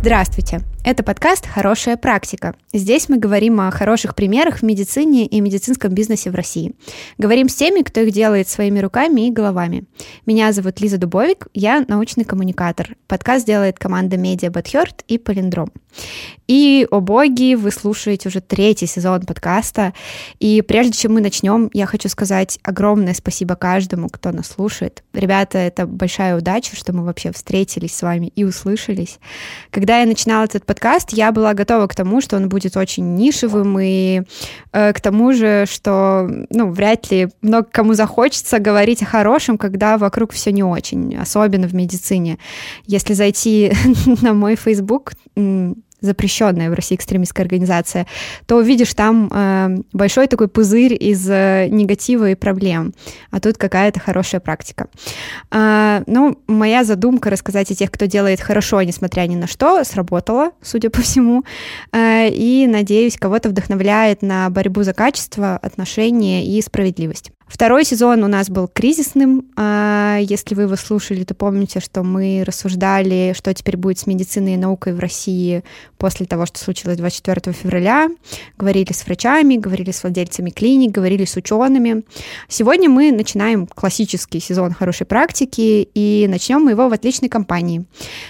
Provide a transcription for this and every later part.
Здравствуйте! Это подкаст «Хорошая практика». Здесь мы говорим о хороших примерах в медицине и медицинском бизнесе в России. Говорим с теми, кто их делает своими руками и головами. Меня зовут Лиза Дубовик, я научный коммуникатор. Подкаст делает команда Media Butthurt и Полиндром. И, о боги, вы слушаете уже третий сезон подкаста. И прежде чем мы начнем, я хочу сказать огромное спасибо каждому, кто нас слушает. Ребята, это большая удача, что мы вообще встретились с вами и услышались. Когда я начинала этот подкаст, я была готова к тому, что он будет очень нишевым и э, к тому же, что ну, вряд ли много кому захочется говорить о хорошем, когда вокруг все не очень, особенно в медицине. Если зайти на мой Facebook, запрещенная в России экстремистская организация, то увидишь там э, большой такой пузырь из э, негатива и проблем, а тут какая-то хорошая практика. Э, ну, моя задумка рассказать о тех, кто делает хорошо, несмотря ни на что, сработала, судя по всему, э, и, надеюсь, кого-то вдохновляет на борьбу за качество, отношения и справедливость. Второй сезон у нас был кризисным. А, если вы его слушали, то помните, что мы рассуждали, что теперь будет с медициной и наукой в России после того, что случилось 24 февраля. Говорили с врачами, говорили с владельцами клиник, говорили с учеными. Сегодня мы начинаем классический сезон хорошей практики, и начнем мы его в отличной компании.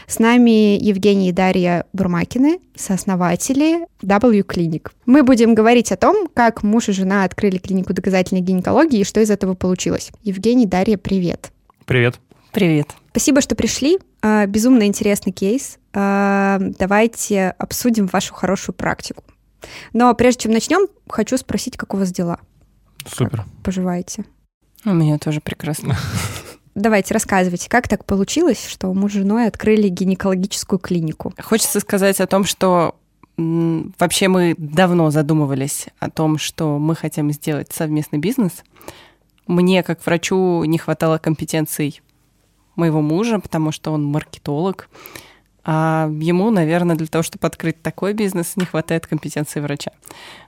С нами Евгений и Дарья Бурмакины, сооснователи W Clinic. Мы будем говорить о том, как муж и жена открыли клинику доказательной гинекологии что из этого получилось. Евгений, Дарья, привет. Привет. Привет. Спасибо, что пришли. А, безумно интересный кейс. А, давайте обсудим вашу хорошую практику. Но прежде чем начнем, хочу спросить, как у вас дела? Супер. Как поживаете? У меня тоже прекрасно. Давайте, рассказывайте, как так получилось, что муж с женой открыли гинекологическую клинику? Хочется сказать о том, что вообще мы давно задумывались о том, что мы хотим сделать совместный бизнес. Мне, как врачу, не хватало компетенций моего мужа, потому что он маркетолог. А ему, наверное, для того, чтобы открыть такой бизнес, не хватает компетенции врача.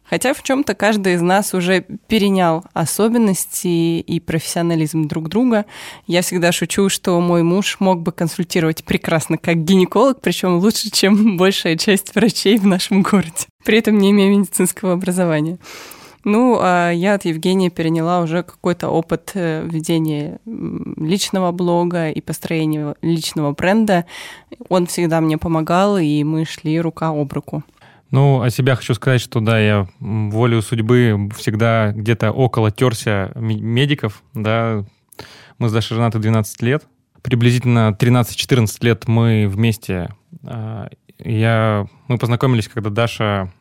Хотя в чем-то каждый из нас уже перенял особенности и профессионализм друг друга. Я всегда шучу, что мой муж мог бы консультировать прекрасно как гинеколог, причем лучше, чем большая часть врачей в нашем городе, при этом не имея медицинского образования. Ну, а я от Евгения переняла уже какой-то опыт э, ведения личного блога и построения личного бренда. Он всегда мне помогал, и мы шли рука об руку. Ну, о себя хочу сказать, что да, я волю судьбы всегда где-то около терся медиков, да. Мы с Дашей женаты 12 лет. Приблизительно 13-14 лет мы вместе. А, я, мы познакомились, когда Даша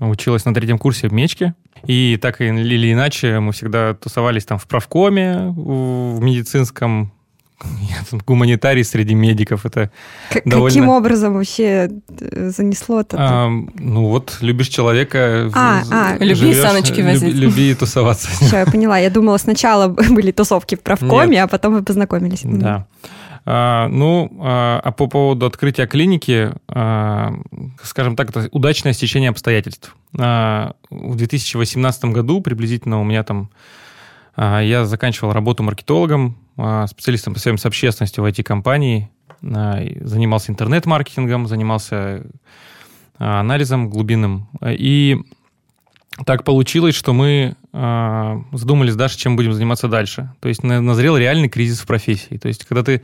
училась на третьем курсе в Мечке. И так или иначе мы всегда тусовались там в правкоме, в медицинском, я гуманитарий среди медиков. Это К- довольно... Каким образом вообще э, занесло-то? А, ну вот, любишь человека, а, а. люби саночки возить. Люби, люби тусоваться. Все, я поняла. Я думала, сначала были тусовки в правкоме, Нет. а потом вы познакомились. Да. А, ну, а, а по поводу открытия клиники, а, скажем так, это удачное стечение обстоятельств. А, в 2018 году приблизительно у меня там а, я заканчивал работу маркетологом, а, специалистом по связям с общественностью в IT-компании, а, занимался интернет-маркетингом, занимался а, анализом глубинным. И так получилось, что мы э, задумались даже, чем будем заниматься дальше. То есть назрел реальный кризис в профессии. То есть когда ты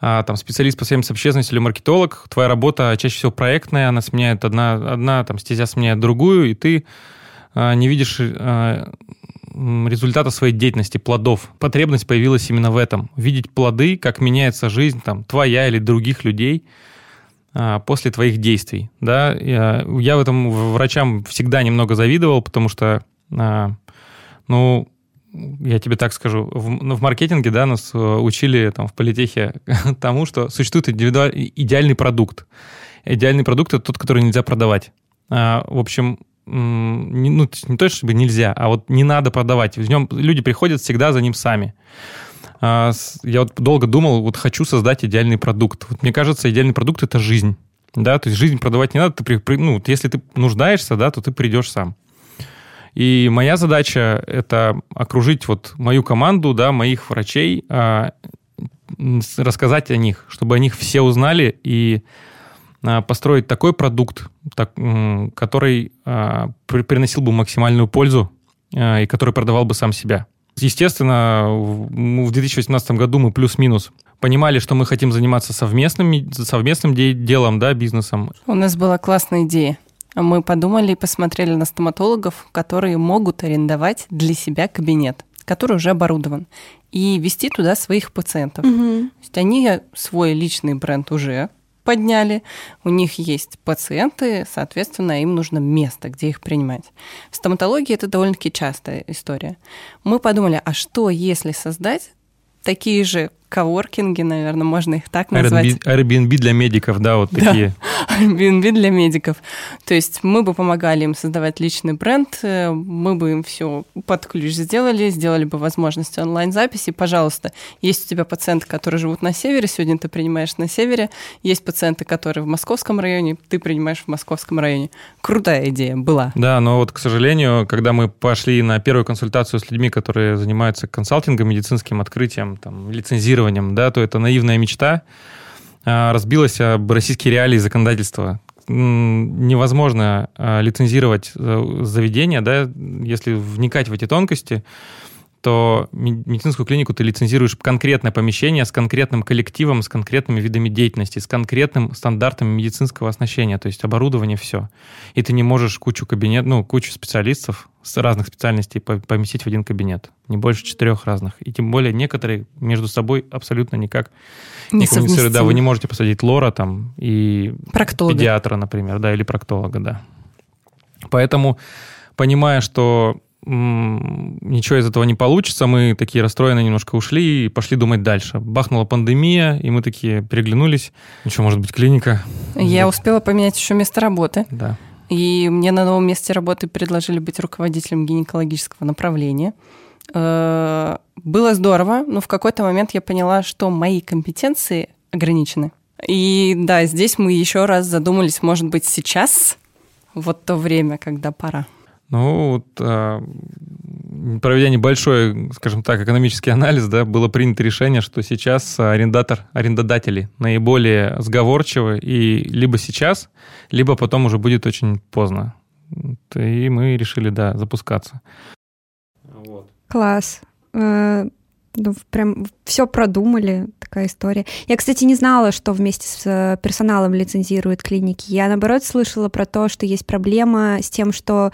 э, там специалист по связям с общественностью или маркетолог, твоя работа чаще всего проектная, она сменяет одна, одна там стезя сменяет другую, и ты э, не видишь э, результата своей деятельности, плодов. Потребность появилась именно в этом. Видеть плоды, как меняется жизнь там, твоя или других людей – а, после твоих действий. Да? Я, в этом врачам всегда немного завидовал, потому что, а, ну, я тебе так скажу, в, в маркетинге, да, нас э, учили там в политехе тому, что существует идеальный продукт. Идеальный продукт – это тот, который нельзя продавать. А, в общем, не, ну, не то, чтобы нельзя, а вот не надо продавать. В нем люди приходят всегда за ним сами. А, я вот долго думал, вот хочу создать идеальный продукт. Вот мне кажется, идеальный продукт — это жизнь. Да, то есть жизнь продавать не надо, ты, ну, если ты нуждаешься, да, то ты придешь сам. И моя задача — это окружить вот мою команду, да, моих врачей, а, рассказать о них, чтобы о них все узнали и а, построить такой продукт, так, который приносил бы максимальную пользу и который продавал бы сам себя. Естественно, в 2018 году мы плюс-минус понимали, что мы хотим заниматься совместным, совместным делом, да, бизнесом. У нас была классная идея. Мы подумали и посмотрели на стоматологов, которые могут арендовать для себя кабинет, который уже оборудован, и вести туда своих пациентов. Угу. То есть они свой личный бренд уже подняли, у них есть пациенты, соответственно, им нужно место, где их принимать. В стоматологии это довольно-таки частая история. Мы подумали, а что, если создать такие же коворкинги, наверное, можно их так назвать. Airbnb для медиков, да, вот да. такие. Airbnb для медиков. То есть мы бы помогали им создавать личный бренд, э, мы бы им все под ключ сделали, сделали бы возможность онлайн-записи. Пожалуйста, есть у тебя пациенты, которые живут на севере, сегодня ты принимаешь на севере, есть пациенты, которые в московском районе, ты принимаешь в московском районе. Крутая идея была. Да, но вот, к сожалению, когда мы пошли на первую консультацию с людьми, которые занимаются консалтингом, медицинским открытием, там, лицензированием, регулированием, да, то это наивная мечта а, разбилась об российские реалии законодательства. Невозможно а, лицензировать э, заведение, да, если вникать в эти тонкости, то медицинскую клинику ты лицензируешь конкретное помещение с конкретным коллективом, с конкретными видами деятельности, с конкретным стандартами медицинского оснащения, то есть оборудование, все. И ты не можешь кучу кабинет, ну, кучу специалистов с разных специальностей поместить в один кабинет. Не больше четырех разных. И тем более некоторые между собой абсолютно никак не коммуницируют. Да, вы не можете посадить лора там и проктолога. педиатра, например, да, или проктолога, да. Поэтому, понимая, что ничего из этого не получится, мы такие расстроенные немножко ушли и пошли думать дальше. Бахнула пандемия, и мы такие переглянулись. Ну что, может быть, клиника? Я успела поменять еще место работы. Да. И мне на новом месте работы предложили быть руководителем гинекологического направления. Э, было здорово, но в какой-то момент я поняла, что мои компетенции ограничены. И да, здесь мы еще раз задумались, может быть, сейчас вот то время, когда пора. Ну, вот, а, проведя небольшой, скажем так, экономический анализ, да, было принято решение, что сейчас арендатор, арендодатели наиболее сговорчивы, и либо сейчас, либо потом уже будет очень поздно. И мы решили, да, запускаться. Вот. Класс. Э, ну, прям все продумали, такая история. Я, кстати, не знала, что вместе с э, персоналом лицензируют клиники. Я, наоборот, слышала про то, что есть проблема с тем, что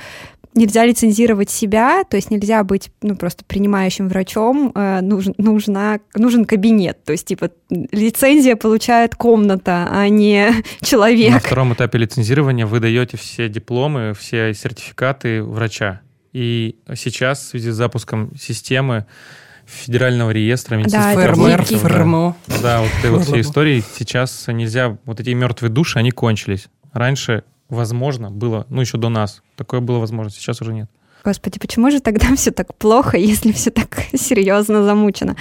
нельзя лицензировать себя, то есть нельзя быть ну, просто принимающим врачом, э, нужен, нужна, нужен кабинет, то есть типа лицензия получает комната, а не человек. На втором этапе лицензирования вы даете все дипломы, все сертификаты врача. И сейчас в связи с запуском системы федерального реестра медицинских да, ФРМ, ФРМО. Да, вот этой вот всей истории сейчас нельзя, вот эти мертвые души, они кончились. Раньше возможно, было, ну, еще до нас. Такое было возможно, сейчас уже нет. Господи, почему же тогда все так плохо, если все так серьезно замучено?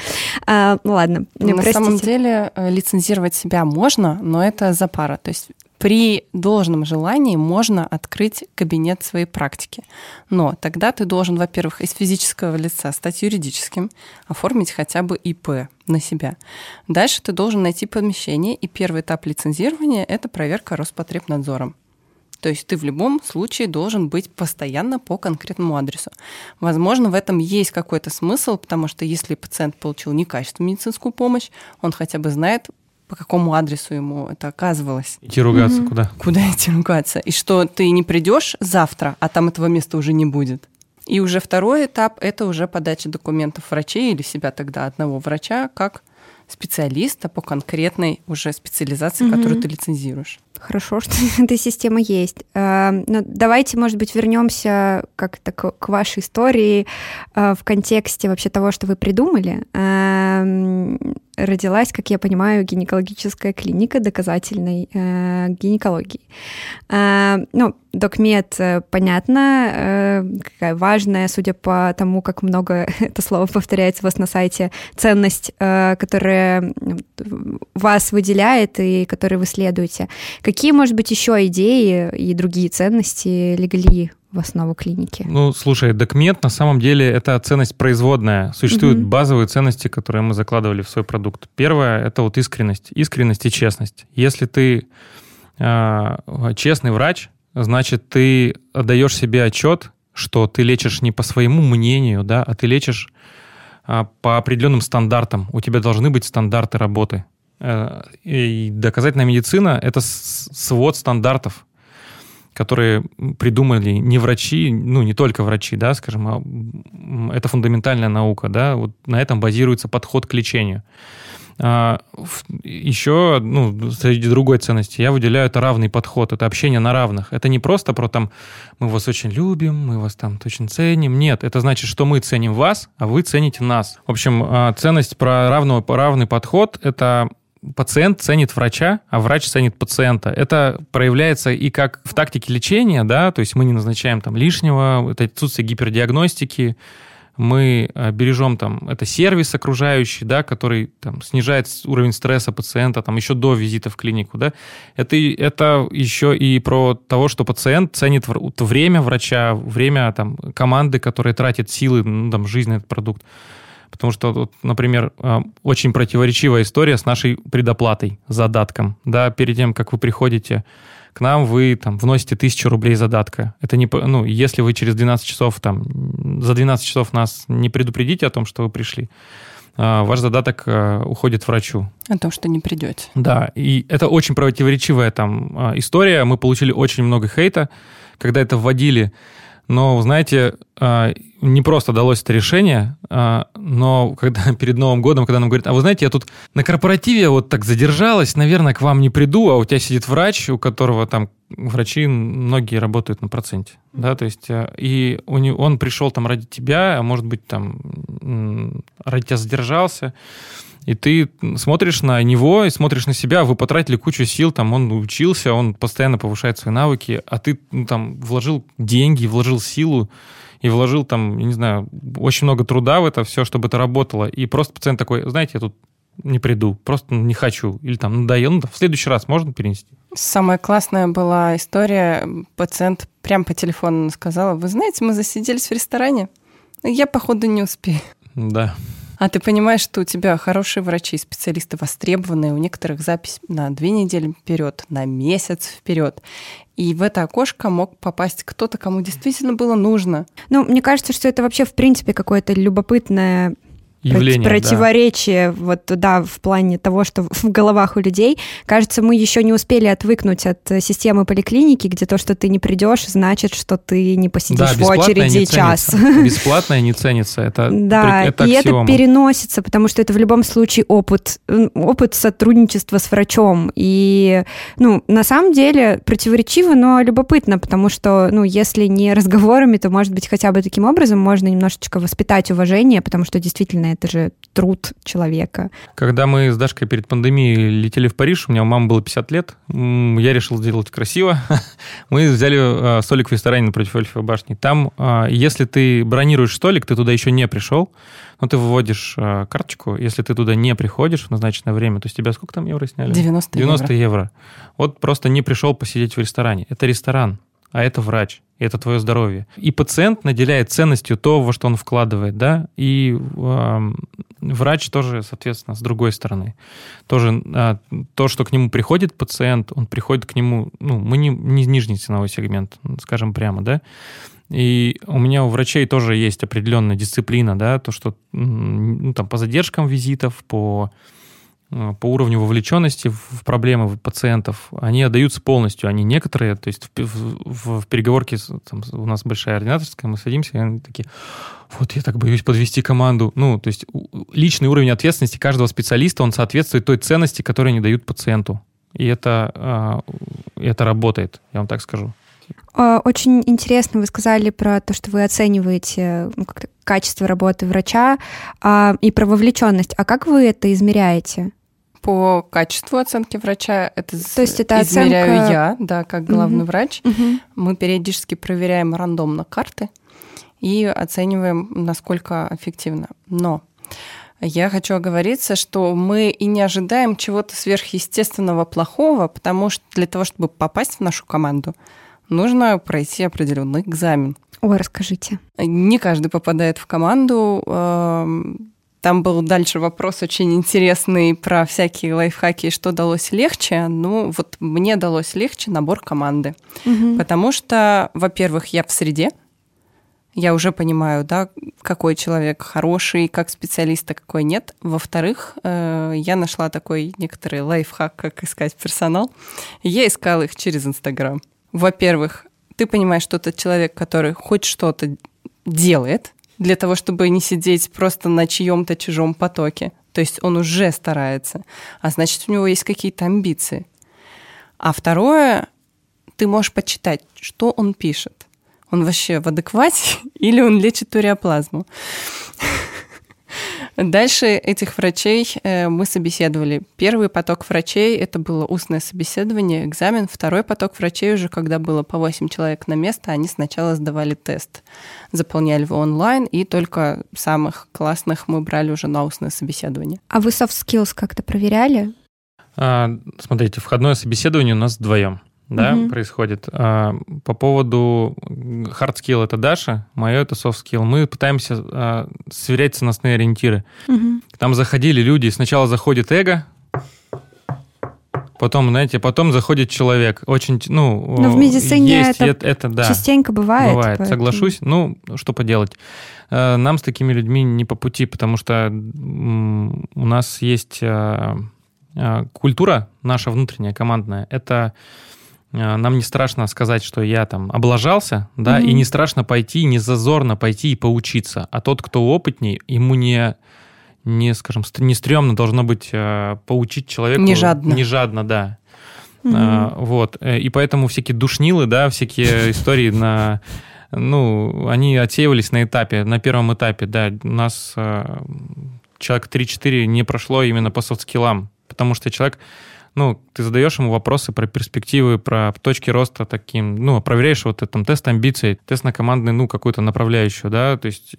А, ну ладно, на простите. самом деле э, лицензировать себя можно, но это за пара. То есть при должном желании можно открыть кабинет своей практики. Но тогда ты должен, во-первых, из физического лица стать юридическим, оформить хотя бы ИП на себя. Дальше ты должен найти помещение, и первый этап лицензирования – это проверка Роспотребнадзором. То есть ты в любом случае должен быть постоянно по конкретному адресу. Возможно, в этом есть какой-то смысл, потому что если пациент получил некачественную медицинскую помощь, он хотя бы знает, по какому адресу ему это оказывалось. Идти ругаться угу. куда? Куда идти ругаться? И что ты не придешь завтра, а там этого места уже не будет. И уже второй этап – это уже подача документов врачей или себя тогда одного врача как специалиста по конкретной уже специализации, угу. которую ты лицензируешь. Хорошо, что эта система есть. А, но давайте, может быть, вернемся как-то к вашей истории а, в контексте вообще того, что вы придумали. А, родилась, как я понимаю, гинекологическая клиника доказательной гинекологии. Ну, Докмед, э, понятно, э, какая важная, судя по тому, как много это слово повторяется у вас на сайте, ценность, э, которая вас выделяет и которой вы следуете. Какие, может быть, еще идеи и другие ценности легли в основу клиники? Ну, слушай, докмент на самом деле это ценность производная. Существуют угу. базовые ценности, которые мы закладывали в свой продукт. Первое — это вот искренность. Искренность и честность. Если ты А, честный врач, значит, ты отдаешь себе отчет, что ты лечишь не по своему мнению, да, а ты лечишь а, по определенным стандартам. У тебя должны быть стандарты работы. Э, и доказательная медицина — это свод стандартов, которые придумали не врачи, ну, не только врачи, да, скажем, а это фундаментальная наука, да, вот на этом базируется подход к лечению. А, еще, ну, среди другой ценности, я выделяю это равный подход, это общение на равных. Это не просто про там, мы вас очень любим, мы вас там очень ценим. Нет, это значит, что мы ценим вас, а вы цените нас. В общем, а, ценность про равного, равный подход – это пациент ценит врача, а врач ценит пациента. Это проявляется и как в тактике лечения, да, то есть мы не назначаем там лишнего, это отсутствие гипердиагностики, мы э, бережем там, это сервис окружающий, да, который там, снижает уровень стресса пациента там, еще до визита в клинику. Да. Это, это еще и про того, что пациент ценит время врача, время там, команды, которая тратит силы, ну, там, жизнь на этот продукт. Потому что, вот, например, э, очень противоречивая история с нашей предоплатой, задатком. Да, перед тем, как вы приходите к нам вы там вносите тысячу рублей задатка. Это не, ну, если вы через 12 часов там, за 12 часов нас не предупредите о том, что вы пришли, а, ваш задаток а, уходит врачу. О том, что не придете. Да, и это очень противоречивая там а, история. Мы получили очень много хейта, когда это вводили. Но, знаете, не просто далось это решение, а, но когда перед Новым годом, когда нам говорят, а вы знаете, я тут на корпоративе вот так задержалась, наверное, к вам не приду, а у тебя сидит врач, у которого там врачи многие работают на проценте, да, то есть э, и у него, он пришел там ради тебя, а может быть там ради тебя задержался, и ты смотришь на него и смотришь на себя, вы потратили кучу сил, там он учился, он постоянно повышает свои навыки, а ты ну, там вложил деньги, вложил силу, и вложил там, не знаю, очень много труда в это все, чтобы это работало. И просто пациент такой, знаете, я тут не приду, просто не хочу. Или там надоел, ну, в следующий раз можно перенести. Самая классная была история. Пациент прям по телефону сказала, вы знаете, мы засиделись в ресторане, я, походу, не успею. Да. А ты понимаешь, что у тебя хорошие врачи, специалисты востребованные, у некоторых запись на две недели вперед, на месяц вперед. И в это окошко мог попасть кто-то, кому действительно было нужно. Ну, мне кажется, что это вообще, в принципе, какое-то любопытное явление, противоречие, да. вот да, в плане того, что в головах у людей. Кажется, мы еще не успели отвыкнуть от э, системы поликлиники, где то, что ты не придешь, значит, что ты не посидишь да, в очереди час. Бесплатное не ценится. Это, да, это и это переносится, потому что это в любом случае опыт, опыт сотрудничества с врачом. И, ну, на самом деле противоречиво, но любопытно, потому что, ну, если не разговорами, то, может быть, хотя бы таким образом можно немножечко воспитать уважение, потому что действительно это же труд человека. Когда мы с Дашкой перед пандемией летели в Париж, у меня у мамы было 50 лет, я решил сделать красиво. Мы взяли а, столик в ресторане напротив Эльфовой башни. Там, а, если ты бронируешь столик, ты туда еще не пришел, но ты выводишь а, карточку, если ты туда не приходишь в назначенное время, то с тебя сколько там евро сняли? 90, 90 евро. евро. Вот просто не пришел посидеть в ресторане. Это ресторан а это врач, это твое здоровье. И пациент наделяет ценностью то, во что он вкладывает, да, и э, врач тоже, соответственно, с другой стороны. Тоже э, то, что к нему приходит пациент, он приходит к нему, ну, мы не, не нижний ценовой сегмент, скажем прямо, да, и у меня у врачей тоже есть определенная дисциплина, да, то, что ну, там по задержкам визитов, по по уровню вовлеченности в проблемы пациентов, они отдаются полностью. Они некоторые, то есть в, в, в переговорке, там, у нас большая ординаторская, мы садимся, и они такие, вот я так боюсь подвести команду. Ну, то есть личный уровень ответственности каждого специалиста, он соответствует той ценности, которую они дают пациенту. И это, а, это работает, я вам так скажу. А, очень интересно вы сказали про то, что вы оцениваете ну, качество работы врача а, и про вовлеченность. А как вы это измеряете? По качеству оценки врача это, То есть это измеряю оценка... я, да, как главный угу. врач. Угу. Мы периодически проверяем рандомно карты и оцениваем, насколько эффективно. Но я хочу оговориться, что мы и не ожидаем чего-то сверхъестественного плохого, потому что для того, чтобы попасть в нашу команду, нужно пройти определенный экзамен. Ой, расскажите. Не каждый попадает в команду. Там был дальше вопрос очень интересный про всякие лайфхаки, что далось легче. Ну, вот мне далось легче набор команды. Угу. Потому что, во-первых, я в среде, я уже понимаю, да, какой человек хороший, как специалист, а какой нет. Во-вторых, э, я нашла такой некоторый лайфхак, как искать персонал. Я искала их через Инстаграм. Во-первых, ты понимаешь, что это человек, который хоть что-то делает для того, чтобы не сидеть просто на чьем-то чужом потоке. То есть он уже старается, а значит, у него есть какие-то амбиции. А второе, ты можешь почитать, что он пишет он вообще в адеквате или он лечит туреоплазму. Дальше этих врачей э, мы собеседовали. Первый поток врачей — это было устное собеседование, экзамен. Второй поток врачей уже, когда было по 8 человек на место, они сначала сдавали тест. Заполняли его онлайн, и только самых классных мы брали уже на устное собеседование. А вы soft skills как-то проверяли? А, смотрите, входное собеседование у нас вдвоем да, угу. происходит. А, по поводу hard skill это Даша, мое это soft skill. Мы пытаемся а, сверять ценностные ориентиры. Угу. Там заходили люди, сначала заходит эго, Потом, знаете, потом заходит человек. Очень, ну, Но в медицине есть, это, это, да, частенько бывает. Бывает, поэтому... соглашусь. Ну, что поделать. Э, нам с такими людьми не по пути, потому что у нас есть э, культура наша внутренняя, командная. Это нам не страшно сказать, что я там облажался, да, mm-hmm. и не страшно пойти, не зазорно пойти и поучиться. А тот, кто опытней, ему не, не скажем, не стрёмно должно быть э, поучить человека. Не жадно. Не жадно, да. Mm-hmm. А, вот. Э, и поэтому всякие душнилы, да, всякие истории на... Ну, они отсеивались на этапе, на первом этапе, да. У нас человек 3-4 не прошло именно по софт-скиллам, потому что человек ну, ты задаешь ему вопросы про перспективы, про точки роста таким, ну, проверяешь вот этот тест амбиций, тест на командный, ну, какую-то направляющую, да, то есть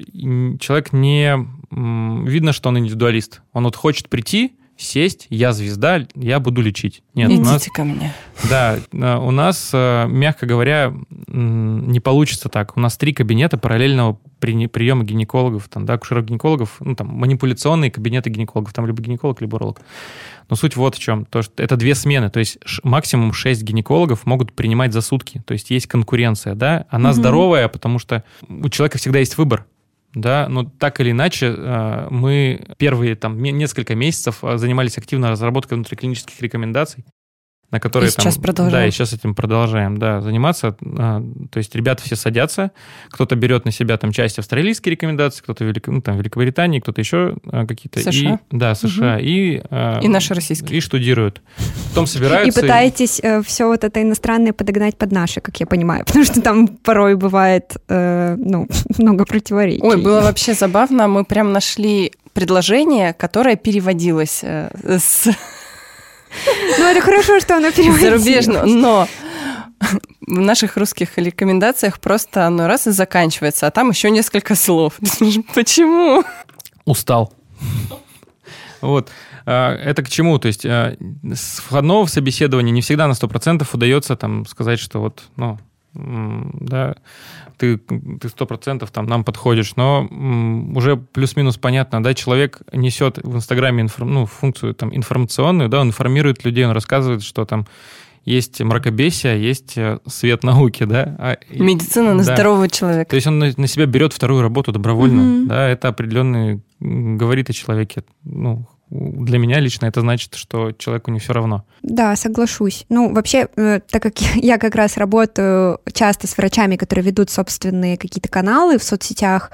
человек не... Видно, что он индивидуалист. Он вот хочет прийти, сесть, я звезда, я буду лечить. Нет, Идите у нас, ко мне. Да, э, у нас, э, мягко говоря, не получится так. У нас три кабинета параллельного приема гинекологов, там, да, акушеров-гинекологов, ну, там, манипуляционные кабинеты гинекологов, там либо гинеколог, либо уролог. Но суть вот в чем. То, что это две смены, то есть максимум шесть гинекологов могут принимать за сутки. То есть есть конкуренция, да. Она угу. здоровая, потому что у человека всегда есть выбор да, но так или иначе э, мы первые там несколько месяцев э, занимались активно разработкой внутриклинических рекомендаций на которые и сейчас там, продолжаем. Да, и сейчас этим продолжаем, да, заниматься. А, то есть ребята все садятся, кто-то берет на себя там часть австралийской рекомендации, кто-то велик, ну, там Великобритании, кто-то еще а, какие-то. США. И, да, США. Угу. И, а, и наши российские. И штудируют. Потом собираются. И пытаетесь э, все вот это иностранное подогнать под наши, как я понимаю, потому что там порой бывает э, ну, много противоречий. Ой, было вообще забавно. Мы прям нашли предложение, которое переводилось э, с ну, это хорошо, что оно переводится. Зарубежно, но в наших русских рекомендациях просто оно раз и заканчивается, а там еще несколько слов. Почему? Устал. Вот. А, это к чему? То есть а, с входного собеседования не всегда на 100% удается там сказать, что вот, ну, да, ты, ты 100% там нам подходишь, но уже плюс-минус понятно, да, человек несет в Инстаграме информ, ну, функцию там информационную, да, он информирует людей, он рассказывает, что там есть мракобесие, есть э, свет науки, да. А, Медицина на да. здорового человека. То есть он на, на себя берет вторую работу добровольно, mm-hmm. да, это определенный говорит о человеке, ну, для меня лично это значит, что человеку не все равно. Да, соглашусь. Ну, вообще, э, так как я как раз работаю часто с врачами, которые ведут собственные какие-то каналы в соцсетях,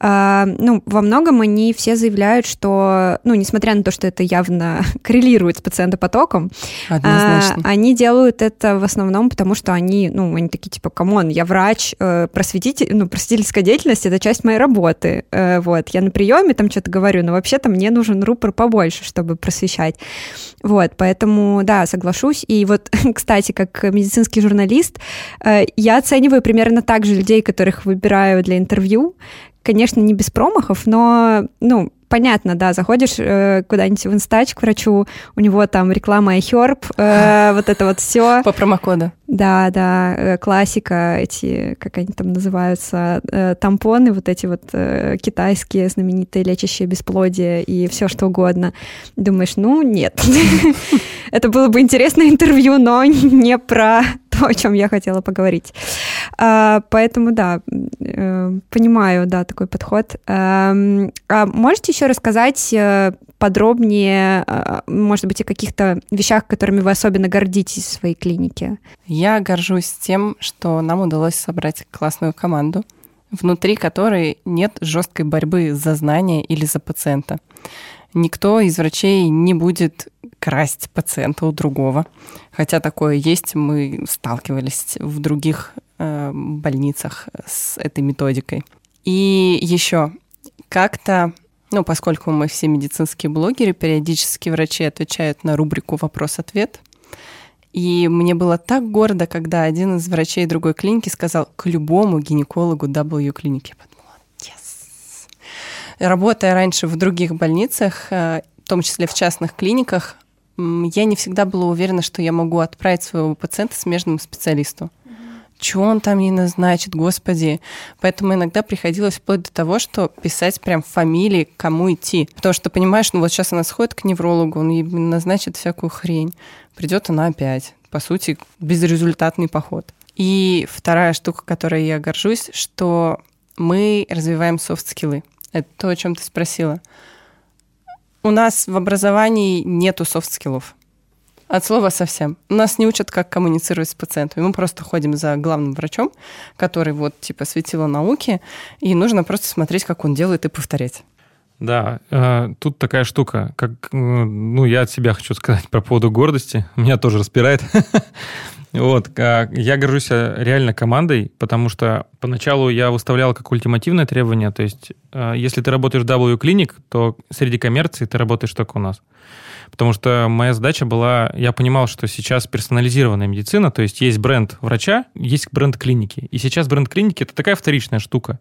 э, ну, во многом они все заявляют, что, ну, несмотря на то, что это явно коррелирует с пациентопотоком, Однозначно. Э, они делают это в основном потому, что они, ну, они такие, типа, come on, я врач, просветитель, ну, просветительская деятельность — это часть моей работы. Вот, я на приеме там что-то говорю, но вообще-то мне нужен рупор побольше больше, чтобы просвещать. Вот, поэтому, да, соглашусь. И вот, кстати, как медицинский журналист, э, я оцениваю примерно так же людей, которых выбираю для интервью. Конечно, не без промахов, но, ну, понятно, да, заходишь э, куда-нибудь в инстач к врачу, у него там реклама iHerb, э, вот это вот все. По промокоду. Да, да, э, классика, эти, как они там называются, э, тампоны, вот эти вот э, китайские знаменитые лечащие бесплодие и все что угодно. Думаешь, ну нет. Это было бы интересное интервью, но не про то, о чем я хотела поговорить. А, поэтому, да, понимаю, да, такой подход. Эм, а можете еще рассказать подробнее, может быть, о каких-то вещах, которыми вы особенно гордитесь в своей клинике? Я горжусь тем, что нам удалось собрать классную команду, внутри которой нет жесткой борьбы за знания или за пациента. Никто из врачей не будет красть пациента у другого. Хотя такое есть, мы сталкивались в других э, больницах с этой методикой. И еще как-то, ну, поскольку мы все медицинские блогеры, периодически врачи отвечают на рубрику «Вопрос-ответ», и мне было так гордо, когда один из врачей другой клиники сказал к любому гинекологу W клиники. Я подумала, yes. Работая раньше в других больницах, э, в том числе в частных клиниках, я не всегда была уверена, что я могу отправить своего пациента смежному специалисту. Что он там ей назначит, господи. Поэтому иногда приходилось вплоть до того, что писать прям фамилии, кому идти. Потому что, понимаешь, ну вот сейчас она сходит к неврологу, он ей назначит всякую хрень придет она опять. По сути, безрезультатный поход. И вторая штука, которой я горжусь, что мы развиваем софт-скиллы. Это то, о чем ты спросила. У нас в образовании нету софт-скиллов. От слова совсем. Нас не учат, как коммуницировать с пациентами. Мы просто ходим за главным врачом, который вот типа светило науки, и нужно просто смотреть, как он делает, и повторять. Да, э, тут такая штука, как, э, ну, я от себя хочу сказать по поводу гордости, меня тоже распирает. Вот, я горжусь э, реально командой, потому что поначалу я выставлял как ультимативное требование, то есть если ты работаешь в W Clinic, то среди коммерции ты работаешь только у нас. Потому что моя задача была, я понимал, что сейчас персонализированная медицина, то есть есть бренд врача, есть бренд клиники. И сейчас бренд клиники – это такая вторичная штука.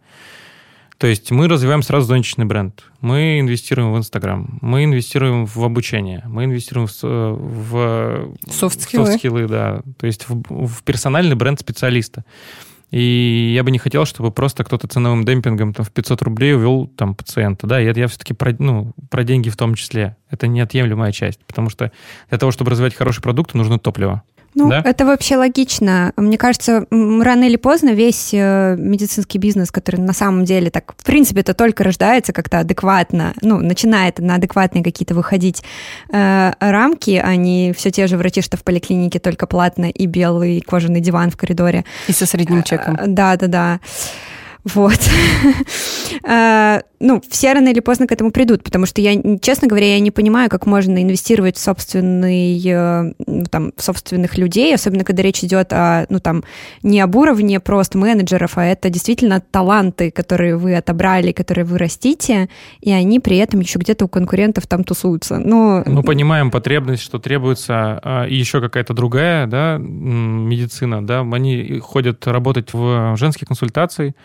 То есть мы развиваем сразу зонтичный бренд. Мы инвестируем в Инстаграм, мы инвестируем в обучение, мы инвестируем в, в софт-скиллы, да. То есть в, в персональный бренд специалиста. И я бы не хотел, чтобы просто кто-то ценовым демпингом там, в 500 рублей увел там, пациента. Да, я, я все-таки про, ну, про деньги в том числе. Это неотъемлемая часть. Потому что для того, чтобы развивать хороший продукт, нужно топливо. Ну, да? это вообще логично. Мне кажется, рано или поздно весь э, медицинский бизнес, который на самом деле так, в принципе, это только рождается как-то адекватно, ну, начинает на адекватные какие-то выходить э, рамки, а не все те же врачи, что в поликлинике, только платно и белый кожаный диван в коридоре. И со средним чеком. Э, да, да, да. Вот. А, ну, все рано или поздно к этому придут, потому что я, честно говоря, я не понимаю, как можно инвестировать в собственный, э, ну, там, собственных людей, особенно когда речь идет о, ну, там, не об уровне просто менеджеров, а это действительно таланты, которые вы отобрали, которые вы растите, и они при этом еще где-то у конкурентов там тусуются. Но... Мы понимаем потребность, что требуется а, и еще какая-то другая, да, медицина, да, они ходят работать в женские консультации,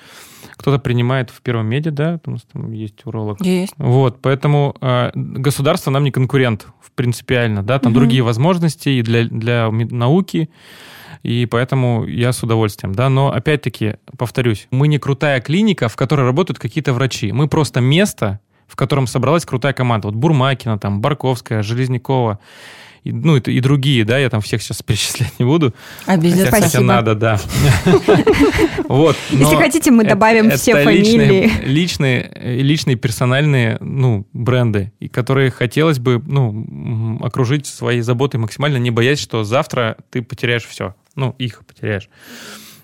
кто-то принимает в первом меди, да, у нас там есть уролог. Есть. Вот, поэтому э, государство нам не конкурент принципиально, да, там угу. другие возможности и для, для науки, и поэтому я с удовольствием, да, но опять-таки, повторюсь, мы не крутая клиника, в которой работают какие-то врачи, мы просто место, в котором собралась крутая команда. Вот Бурмакина, там, Барковская, Железнякова, и, ну, и, и другие, да, я там всех сейчас перечислять не буду. Обязательно. Хотя, Спасибо. надо, да. Вот. Если хотите, мы добавим все фамилии. Личные, личные персональные, ну, бренды, и которые хотелось бы, ну, окружить своей заботой максимально, не боясь, что завтра ты потеряешь все. Ну, их потеряешь.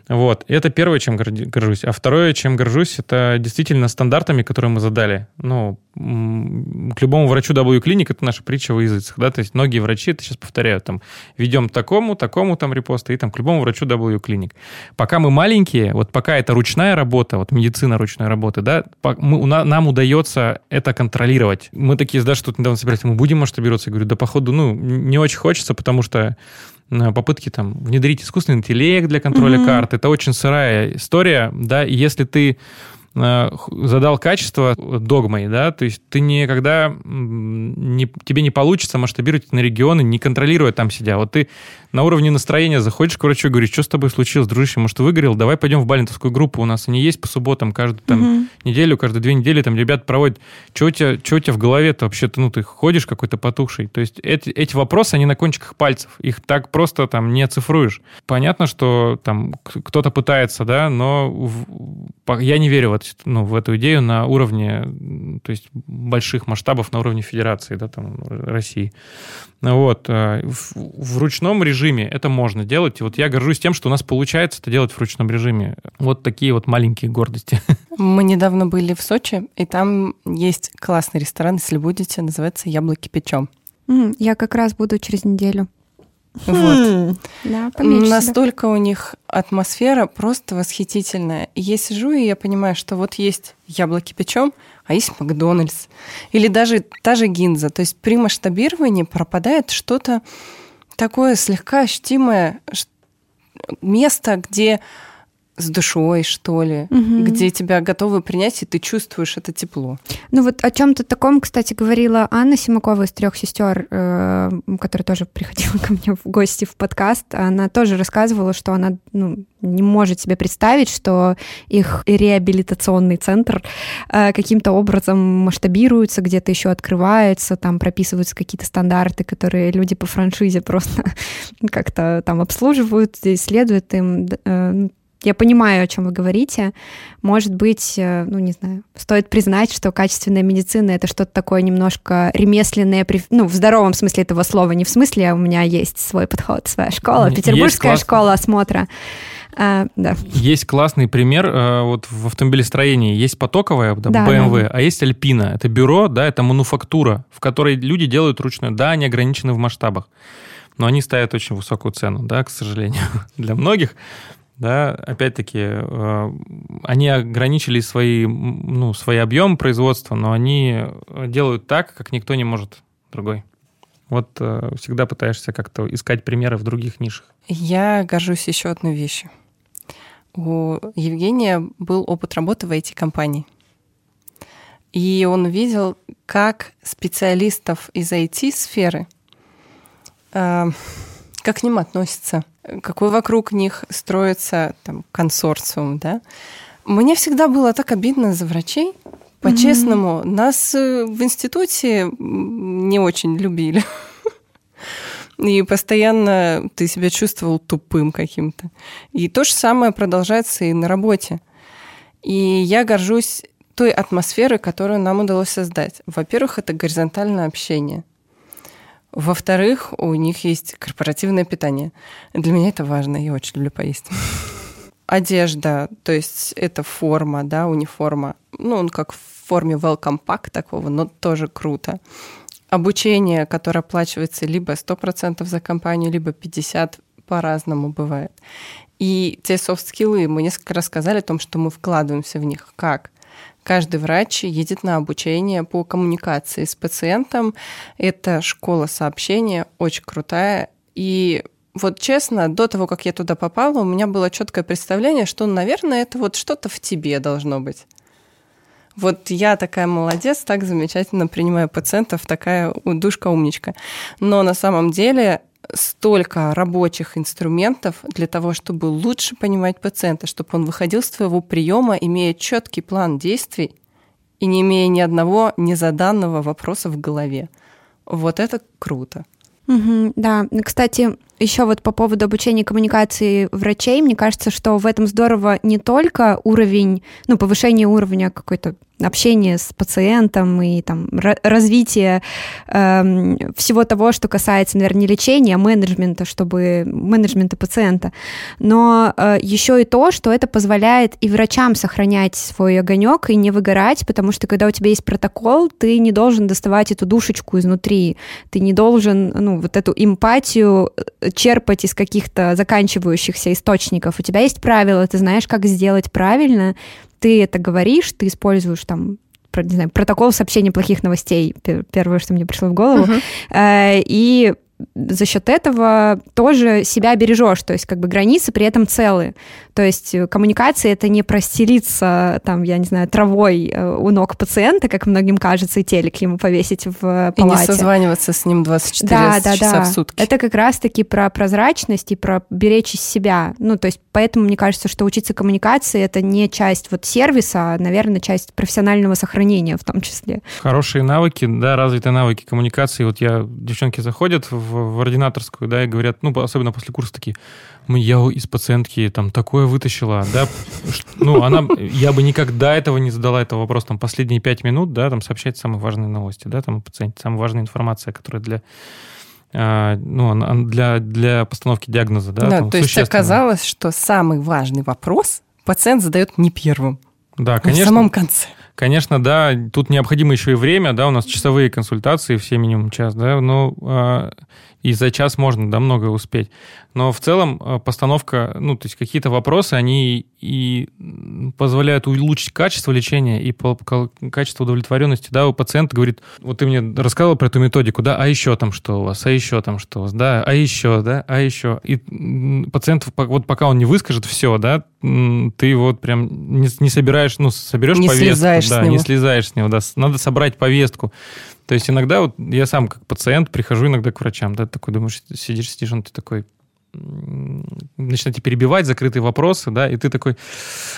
Вот. Это первое, чем горжусь. А второе, чем горжусь, это действительно стандартами, которые мы задали. Ну, к любому врачу W клиник это наша притча в языцах, да, то есть многие врачи, это сейчас повторяю, там, ведем такому, такому там репосты, и там к любому врачу W клиник. Пока мы маленькие, вот пока это ручная работа, вот медицина ручной работы, да, мы, нам удается это контролировать. Мы такие, да, что недавно собирались, мы будем масштабироваться? Я говорю, да, походу, ну, не очень хочется, потому что попытки там внедрить искусственный интеллект для контроля mm-hmm. карт. Это очень сырая история, да, и если ты э, задал качество догмой, да, то есть ты никогда не, тебе не получится масштабировать на регионы, не контролируя там сидя. Вот ты на уровне настроения заходишь к врачу и говоришь, что с тобой случилось, дружище, может, выгорел? Давай пойдем в балентовскую группу, у нас они есть по субботам каждую там угу. неделю, каждые две недели там ребят проводят. Что у тебя, что у тебя в голове-то вообще-то, ну, ты ходишь какой-то потухший? То есть эти, эти вопросы, они на кончиках пальцев, их так просто там не оцифруешь. Понятно, что там кто-то пытается, да, но в, я не верю в, ну, в эту идею на уровне, то есть больших масштабов на уровне федерации, да, там, России. Вот. Э, в, в ручном режиме это можно делать. И вот я горжусь тем, что у нас получается это делать в ручном режиме. Вот такие вот маленькие гордости. Мы недавно были в Сочи, и там есть классный ресторан, если будете, называется «Яблоки печем». Я как раз буду через неделю. Вот. Да, Настолько у них атмосфера просто восхитительная. И я сижу, и я понимаю, что вот есть яблоки печем, а есть Макдональдс. Или даже та же Гинза. То есть при масштабировании пропадает что-то такое слегка ощутимое место, где с душой, что ли, угу. где тебя готовы принять, и ты чувствуешь это тепло. Ну вот о чем-то таком, кстати, говорила Анна Симакова из трех сестер, э, которая тоже приходила ко мне в гости в подкаст. Она тоже рассказывала, что она ну, не может себе представить, что их реабилитационный центр э, каким-то образом масштабируется, где-то еще открывается, там прописываются какие-то стандарты, которые люди по франшизе просто как-то там обслуживают, исследуют им. Э, я понимаю, о чем вы говорите. Может быть, э, ну, не знаю, стоит признать, что качественная медицина — это что-то такое немножко ремесленное, ну, в здоровом смысле этого слова, не в смысле «у меня есть свой подход, своя школа», петербургская школа осмотра. А, да. Есть классный пример э, вот в автомобилестроении. Есть потоковая, да, BMW, да. а есть Альпина. Это бюро, да, это мануфактура, в которой люди делают ручную. Да, они ограничены в масштабах, но они ставят очень высокую цену, да, к сожалению, для многих да, опять-таки, э, они ограничили свои, ну, свой объем производства, но они делают так, как никто не может другой. Вот э, всегда пытаешься как-то искать примеры в других нишах. Я горжусь еще одной вещью. У Евгения был опыт работы в IT-компании. И он видел, как специалистов из IT-сферы, э, как к ним относятся – какой вокруг них строится там, консорциум, да. Мне всегда было так обидно за врачей, по-честному. Mm-hmm. Нас э, в институте не очень любили. И постоянно ты себя чувствовал тупым каким-то. И то же самое продолжается и на работе. И я горжусь той атмосферой, которую нам удалось создать. Во-первых, это горизонтальное общение. Во-вторых, у них есть корпоративное питание. Для меня это важно, я очень люблю поесть. Одежда, то есть это форма, да, униформа. Ну, он как в форме welcome pack такого, но тоже круто. Обучение, которое оплачивается либо 100% за компанию, либо 50% по-разному бывает. И те софт-скиллы, мы несколько раз сказали о том, что мы вкладываемся в них. Как? Каждый врач едет на обучение по коммуникации с пациентом. Это школа сообщения, очень крутая. И вот честно, до того, как я туда попала, у меня было четкое представление, что, наверное, это вот что-то в тебе должно быть. Вот я такая молодец, так замечательно принимаю пациентов, такая душка-умничка. Но на самом деле столько рабочих инструментов для того, чтобы лучше понимать пациента, чтобы он выходил с твоего приема, имея четкий план действий и не имея ни одного незаданного вопроса в голове. Вот это круто. Угу, да, кстати, еще вот по поводу обучения коммуникации врачей, мне кажется, что в этом здорово не только уровень, ну, повышение уровня какой-то общения с пациентом и там развитие э, всего того, что касается, наверное, не лечения, а менеджмента, чтобы менеджмента пациента, но э, еще и то, что это позволяет и врачам сохранять свой огонек и не выгорать, потому что когда у тебя есть протокол, ты не должен доставать эту душечку изнутри, ты не должен, ну, вот эту эмпатию э, черпать из каких-то заканчивающихся источников. У тебя есть правила, ты знаешь, как сделать правильно, ты это говоришь, ты используешь там не знаю, протокол сообщения плохих новостей, первое, что мне пришло в голову, uh-huh. и за счет этого тоже себя бережешь, то есть как бы границы при этом целые. То есть коммуникация это не простелиться там, я не знаю, травой э, у ног пациента, как многим кажется, и телек ему повесить в палате. И не созваниваться с ним 24 да, часа да, да. в сутки. Это как раз-таки про прозрачность и про беречь из себя. Ну, то есть поэтому мне кажется, что учиться коммуникации это не часть вот сервиса, а, наверное, часть профессионального сохранения в том числе. Хорошие навыки, да, развитые навыки коммуникации. Вот я, девчонки заходят в, в ординаторскую, да, и говорят, ну, особенно после курса такие, я из пациентки там такое вытащила, да, ну, она, я бы никогда этого не задала, этого вопрос, там, последние пять минут, да, там, сообщать самые важные новости, да, там, о пациенте, самая важная информация, которая для а, ну, для, для постановки диагноза, да? Да, то есть оказалось, что самый важный вопрос пациент задает не первым. Да, конечно. В самом конце. Конечно, да, тут необходимо еще и время, да, у нас часовые консультации, все минимум час, да, но а, и за час можно, да, многое успеть. Но в целом э, постановка, ну, то есть какие-то вопросы, они и позволяют улучшить качество лечения и качество удовлетворенности, да, у пациента говорит, вот ты мне рассказывал про эту методику, да, а еще там что у вас, а еще там что у вас, да, а еще, да, а еще. И пациент, вот пока он не выскажет все, да, ты вот прям не, не собираешь, ну, соберешь не повестку, да, не слезаешь с него, да, надо собрать повестку. То есть иногда вот я сам как пациент прихожу иногда к врачам, да, такой думаешь, сидишь, сидишь, он ты такой, начинаете перебивать закрытые вопросы, да, и ты такой,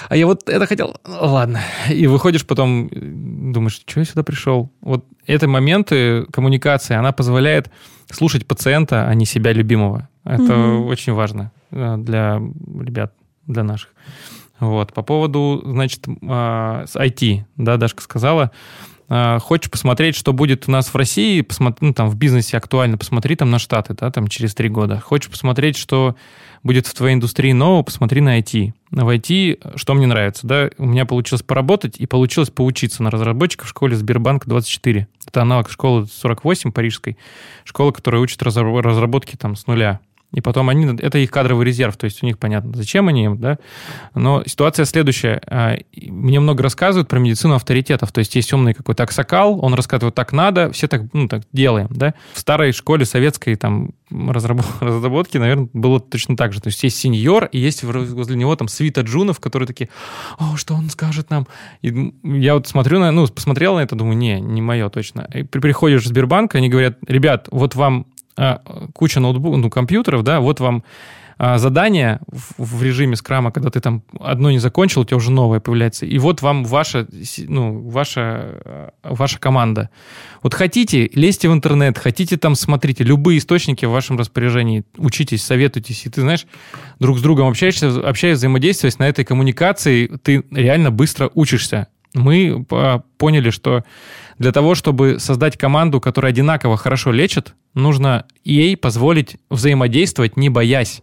а я вот это хотел, ладно. И выходишь потом, думаешь, что я сюда пришел? Вот это моменты коммуникации, она позволяет слушать пациента, а не себя любимого. Это mm-hmm. очень важно э, для ребят, для наших. Вот. По поводу, значит, а, с IT, да, Дашка сказала, хочешь посмотреть, что будет у нас в России, посмотри, ну, там, в бизнесе актуально, посмотри там на Штаты, да, там, через три года. Хочешь посмотреть, что будет в твоей индустрии нового, посмотри на IT. В IT, что мне нравится, да, у меня получилось поработать и получилось поучиться на разработчика в школе Сбербанк 24. Это аналог школы 48 парижской, школа, которая учит разработки там с нуля. И потом они, это их кадровый резерв, то есть у них понятно, зачем они им, да. Но ситуация следующая. А, мне много рассказывают про медицину авторитетов. То есть есть умный какой-то аксакал, он рассказывает, так надо, все так, ну, так делаем, да. В старой школе советской там разработки, наверное, было точно так же. То есть есть сеньор, и есть возле него там свита джунов, которые такие, о, что он скажет нам? И я вот смотрю на, ну, посмотрел на это, думаю, не, не мое точно. И приходишь в Сбербанк, они говорят, ребят, вот вам а, куча ноутбуков, ну, компьютеров, да, вот вам а, задание в, в режиме скрама, когда ты там одно не закончил, у тебя уже новое появляется. И вот вам ваша, ну, ваша, а, ваша команда. Вот хотите, лезьте в интернет, хотите там, смотрите, любые источники в вашем распоряжении, учитесь, советуйтесь, и ты, знаешь, друг с другом общаешься, общаясь, взаимодействуясь на этой коммуникации, ты реально быстро учишься. Мы поняли, что для того, чтобы создать команду, которая одинаково хорошо лечит, нужно ей позволить взаимодействовать, не боясь.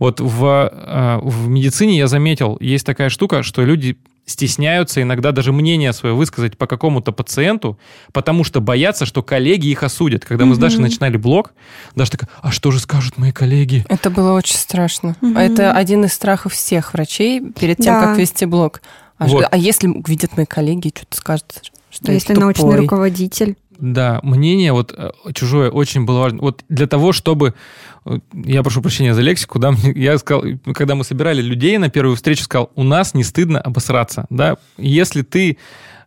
Вот в, э, в медицине я заметил, есть такая штука, что люди стесняются иногда даже мнение свое высказать по какому-то пациенту, потому что боятся, что коллеги их осудят. Когда мы mm-hmm. с Дашей начинали блог, Даша такая, а что же скажут мои коллеги? Это было очень страшно. Mm-hmm. Это один из страхов всех врачей перед тем, да. как вести блог. А, вот. а если увидят мои коллеги, что-то скажут? Что если научный руководитель? Да, мнение вот э, чужое очень было важно. Вот для того, чтобы... Э, я прошу прощения за лексику, да, я сказал, когда мы собирали людей на первую встречу, сказал, у нас не стыдно обосраться, да. Если ты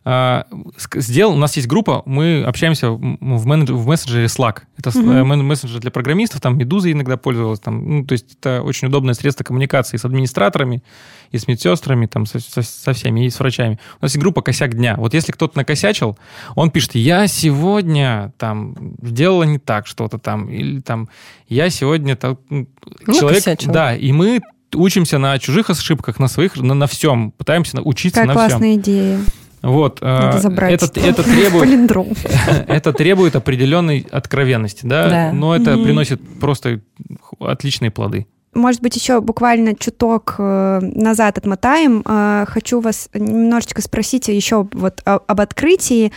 сделал, у нас есть группа, мы общаемся в, менедж, в мессенджере Slack. Это mm-hmm. мессенджер для программистов, там Медуза иногда пользовалась, там, ну, то есть это очень удобное средство коммуникации с администраторами, и с медсестрами, там, со, со, со всеми, и с врачами. У нас есть группа «Косяк дня». Вот если кто-то накосячил, он пишет, я сегодня там сделала не так что-то там, или там, я сегодня... Там, ну, человек... Косячил. Да, и мы учимся на чужих ошибках, на своих, на, на всем, пытаемся учиться Какая на всем. классная идея. Вот, Надо э, забрать это, это, требует, это требует определенной откровенности, да, да. но это mm-hmm. приносит просто отличные плоды. Может быть, еще буквально чуток э, назад отмотаем. Э, хочу вас немножечко спросить еще вот об открытии.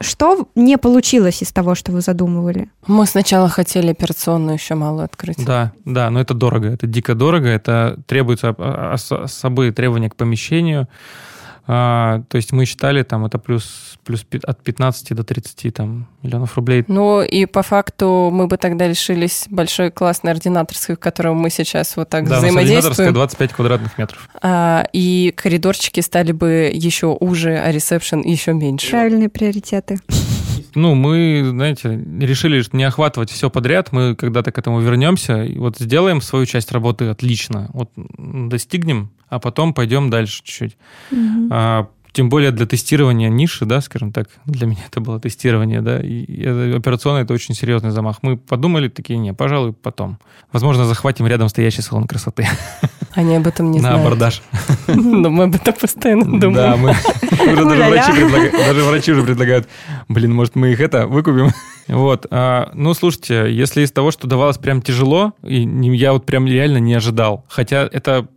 Что не получилось из того, что вы задумывали? Мы сначала хотели операционную еще малую открыть. Да, да, но это дорого, это дико дорого, это требуется особые требования к помещению. А, то есть мы считали, там это плюс, плюс от 15 до 30 там, миллионов рублей. Ну и по факту мы бы тогда лишились большой классной ординаторской, в которой мы сейчас вот так да, взаимодействуем. 25 квадратных метров. А, и коридорчики стали бы еще уже, а ресепшн еще меньше. Правильные приоритеты. Ну, мы, знаете, решили не охватывать все подряд. Мы когда-то к этому вернемся. И вот сделаем свою часть работы отлично. Вот достигнем, а потом пойдем дальше чуть-чуть. Угу. А, тем более для тестирования ниши, да, скажем так, для меня это было тестирование, да, и, операционно это очень серьезный замах. Мы подумали такие, не, пожалуй, потом. Возможно, захватим рядом стоящий салон красоты. Они об этом не знают. На абордаж. Но мы об этом постоянно думаем. Да, мы даже врачи уже предлагают, блин, может, мы их это выкупим? Вот. А, ну, слушайте, если из того, что давалось прям тяжело, и я вот прям реально не ожидал, хотя это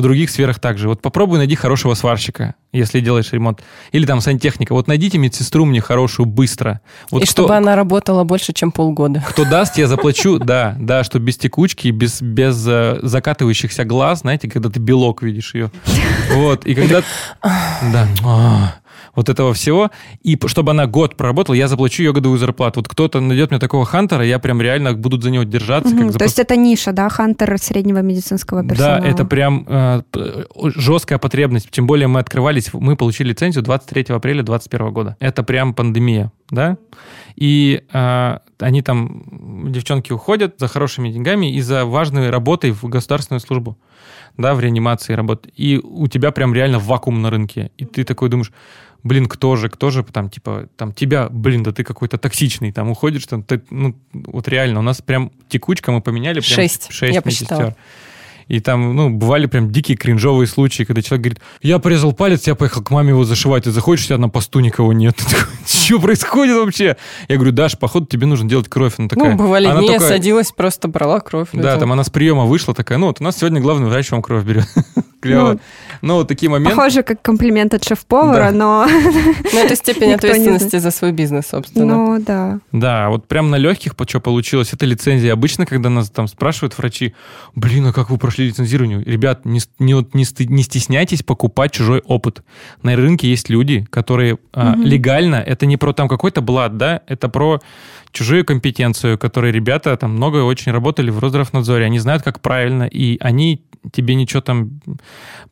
в других сферах также. Вот попробуй найди хорошего сварщика, если делаешь ремонт. Или там сантехника. Вот найдите медсестру мне хорошую быстро. Вот И кто, чтобы она работала больше, чем полгода. Кто даст, я заплачу. Да, да, что без текучки, без, без э, закатывающихся глаз, знаете, когда ты белок видишь ее. Вот, и когда... Да. Вот этого всего. И чтобы она год проработала, я заплачу ее годовую зарплату. Вот кто-то найдет мне такого хантера, я прям реально буду за него держаться. Угу, как за... То есть это ниша, да, хантер среднего медицинского персонала? Да, это прям э, жесткая потребность. Тем более мы открывались, мы получили лицензию 23 апреля 2021 года. Это прям пандемия, да? И э, они там, девчонки уходят за хорошими деньгами и за важной работой в государственную службу да, в реанимации работать, и у тебя прям реально вакуум на рынке, и ты такой думаешь, блин, кто же, кто же там, типа, там, тебя, блин, да ты какой-то токсичный, там, уходишь, там, ты, ну, вот реально, у нас прям текучка мы поменяли. Прям шесть, шесть я посчитала. И там, ну, бывали прям дикие кринжовые случаи, когда человек говорит, я порезал палец, я поехал к маме его зашивать, и заходишь, у тебя на посту никого нет. Что происходит вообще? Я говорю, Даш, походу тебе нужно делать кровь. Она такая, ну, бывали она дни, я садилась, просто брала кровь. Да, там она с приема вышла, такая, ну, вот у нас сегодня главный врач вам кровь берет. Клево. Ну, ну, вот такие моменты. Похоже, как комплимент от шеф-повара, но... Ну, это степень ответственности за свой бизнес, собственно. Ну, да. Да, вот прям на легких, что получилось, это лицензия. Обычно, когда нас там спрашивают врачи, блин, а как вы прошли лицензирование? ребят, не, не, не стесняйтесь покупать чужой опыт. На рынке есть люди, которые угу. а, легально, это не про там какой-то блат, да, это про чужую компетенцию, которые ребята там много очень работали в Росздравнадзоре, они знают, как правильно, и они тебе ничего там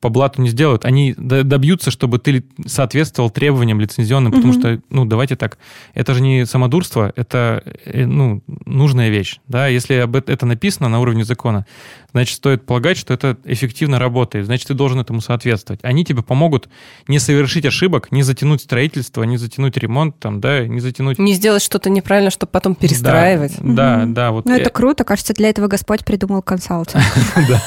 по блату не сделают. Они добьются, чтобы ты соответствовал требованиям лицензионным, потому угу. что, ну, давайте так, это же не самодурство, это, э, ну, нужная вещь, да, если об это написано на уровне закона, значит, стоит полагать, что это эффективно работает, значит, ты должен этому соответствовать. Они тебе помогут не совершить ошибок, не затянуть строительство, не затянуть ремонт, там, да, не затянуть... Не сделать что-то неправильно, чтобы потом перестраивать. Да, да, да. Вот ну, это круто, кажется, для этого Господь придумал консалтинг. Да.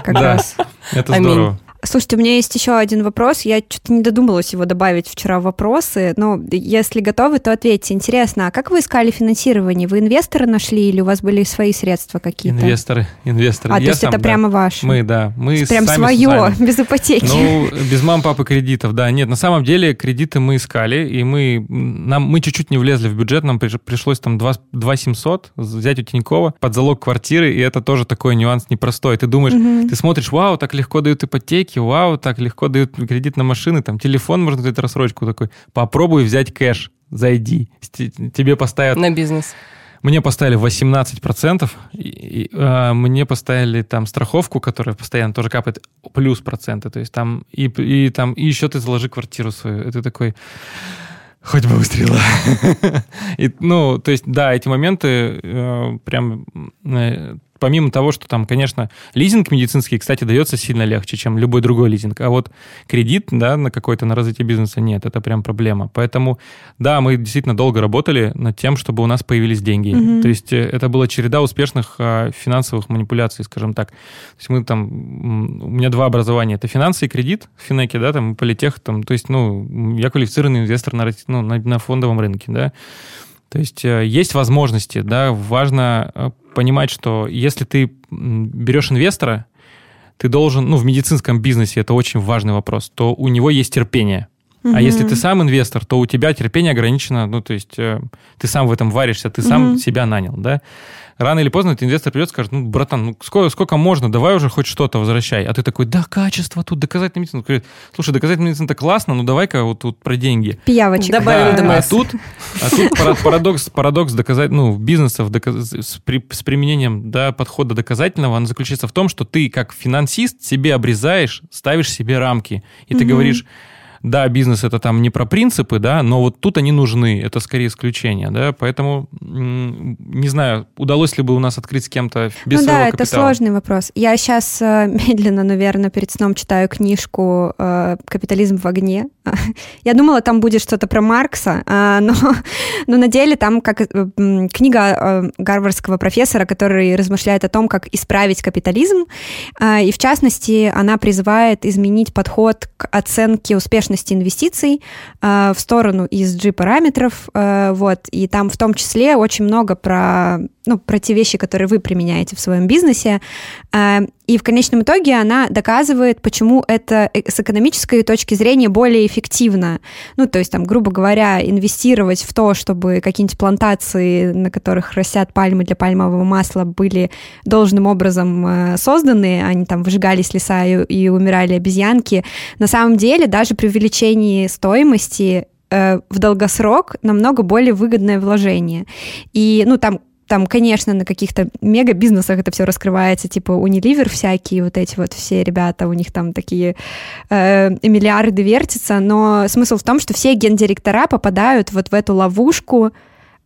Как раз. Это здорово. Слушайте, у меня есть еще один вопрос. Я что-то не додумалась его добавить вчера в вопросы. Но если готовы, то ответьте. Интересно, а как вы искали финансирование? Вы инвестора нашли или у вас были свои средства какие-то? Инвесторы. Инвесторы. А, Я то есть сам, это да. прямо ваше? Мы, да. Мы Прям свое, без ипотеки. Ну, без мам, папы кредитов, да. Нет, на самом деле кредиты мы искали, и мы, нам, мы чуть-чуть не влезли в бюджет, нам пришлось там 2, 2 700 взять у Тинькова под залог квартиры, и это тоже такой нюанс непростой. Ты думаешь, угу. ты смотришь, вау, так легко дают ипотеки, ипотеки, вау, так легко дают кредит на машины, там телефон можно дать рассрочку такой. Попробуй взять кэш, зайди. Тебе поставят... На бизнес. Мне поставили 18%, и, и, а, мне поставили там страховку, которая постоянно тоже капает, плюс проценты. То есть там и, и, там, и еще ты заложи квартиру свою. Это такой... Хоть бы выстрела. и, ну, то есть, да, эти моменты э, прям э, помимо того, что там, конечно, лизинг медицинский, кстати, дается сильно легче, чем любой другой лизинг. А вот кредит, да, на какой-то, на развитие бизнеса нет, это прям проблема. Поэтому, да, мы действительно долго работали над тем, чтобы у нас появились деньги. Угу. То есть э, это была череда успешных а, финансовых манипуляций, скажем так. То есть мы там, у меня два образования, это финансы и кредит в Финеке, да, там, политех, там, то есть, ну, я квалифицированный инвестор на, ну, на, на фондовом рынке, да. То есть э, есть возможности, да, важно э, понимать, что если ты берешь инвестора, ты должен, ну, в медицинском бизнесе это очень важный вопрос, то у него есть терпение. А если ты сам инвестор, то у тебя терпение ограничено, ну, то есть э, ты сам в этом варишься, ты сам угу. себя нанял, да? Рано или поздно этот инвестор придет и скажет, ну, братан, ну, сколько, сколько можно, давай уже хоть что-то возвращай. А ты такой, да, качество тут, доказательная медицина. Говорит, слушай, доказательная медицина это классно, ну давай-ка вот тут про деньги. Пиявочек. Добавим да, ДМС. А тут, а тут парадокс, парадокс доказать, ну, бизнесов доказ, с, при, с применением да, подхода доказательного, он заключается в том, что ты как финансист себе обрезаешь, ставишь себе рамки. И ты говоришь, да, бизнес это там не про принципы, да, но вот тут они нужны, это скорее исключение, да, поэтому не знаю, удалось ли бы у нас открыть с кем-то без ну, да, это капитала. сложный вопрос. Я сейчас э, медленно, наверное, перед сном читаю книжку э, «Капитализм в огне». Я думала, там будет что-то про Маркса, э, но, но на деле там как э, книга гарвардского профессора, который размышляет о том, как исправить капитализм, и в частности она призывает изменить подход к оценке успешности эффективности инвестиций э, в сторону ESG-параметров, э, вот, и там в том числе очень много про, ну, про те вещи, которые вы применяете в своем бизнесе, э, и в конечном итоге она доказывает, почему это э, с экономической точки зрения более эффективно. Ну, то есть, там, грубо говоря, инвестировать в то, чтобы какие-нибудь плантации, на которых растят пальмы для пальмового масла, были должным образом э, созданы, они там выжигались леса и, и умирали обезьянки. На самом деле, даже при увеличении стоимости э, в долгосрок намного более выгодное вложение. И, ну, там там, конечно, на каких-то мега-бизнесах это все раскрывается, типа Unilever всякие, вот эти вот все ребята, у них там такие э, миллиарды вертятся, но смысл в том, что все гендиректора попадают вот в эту ловушку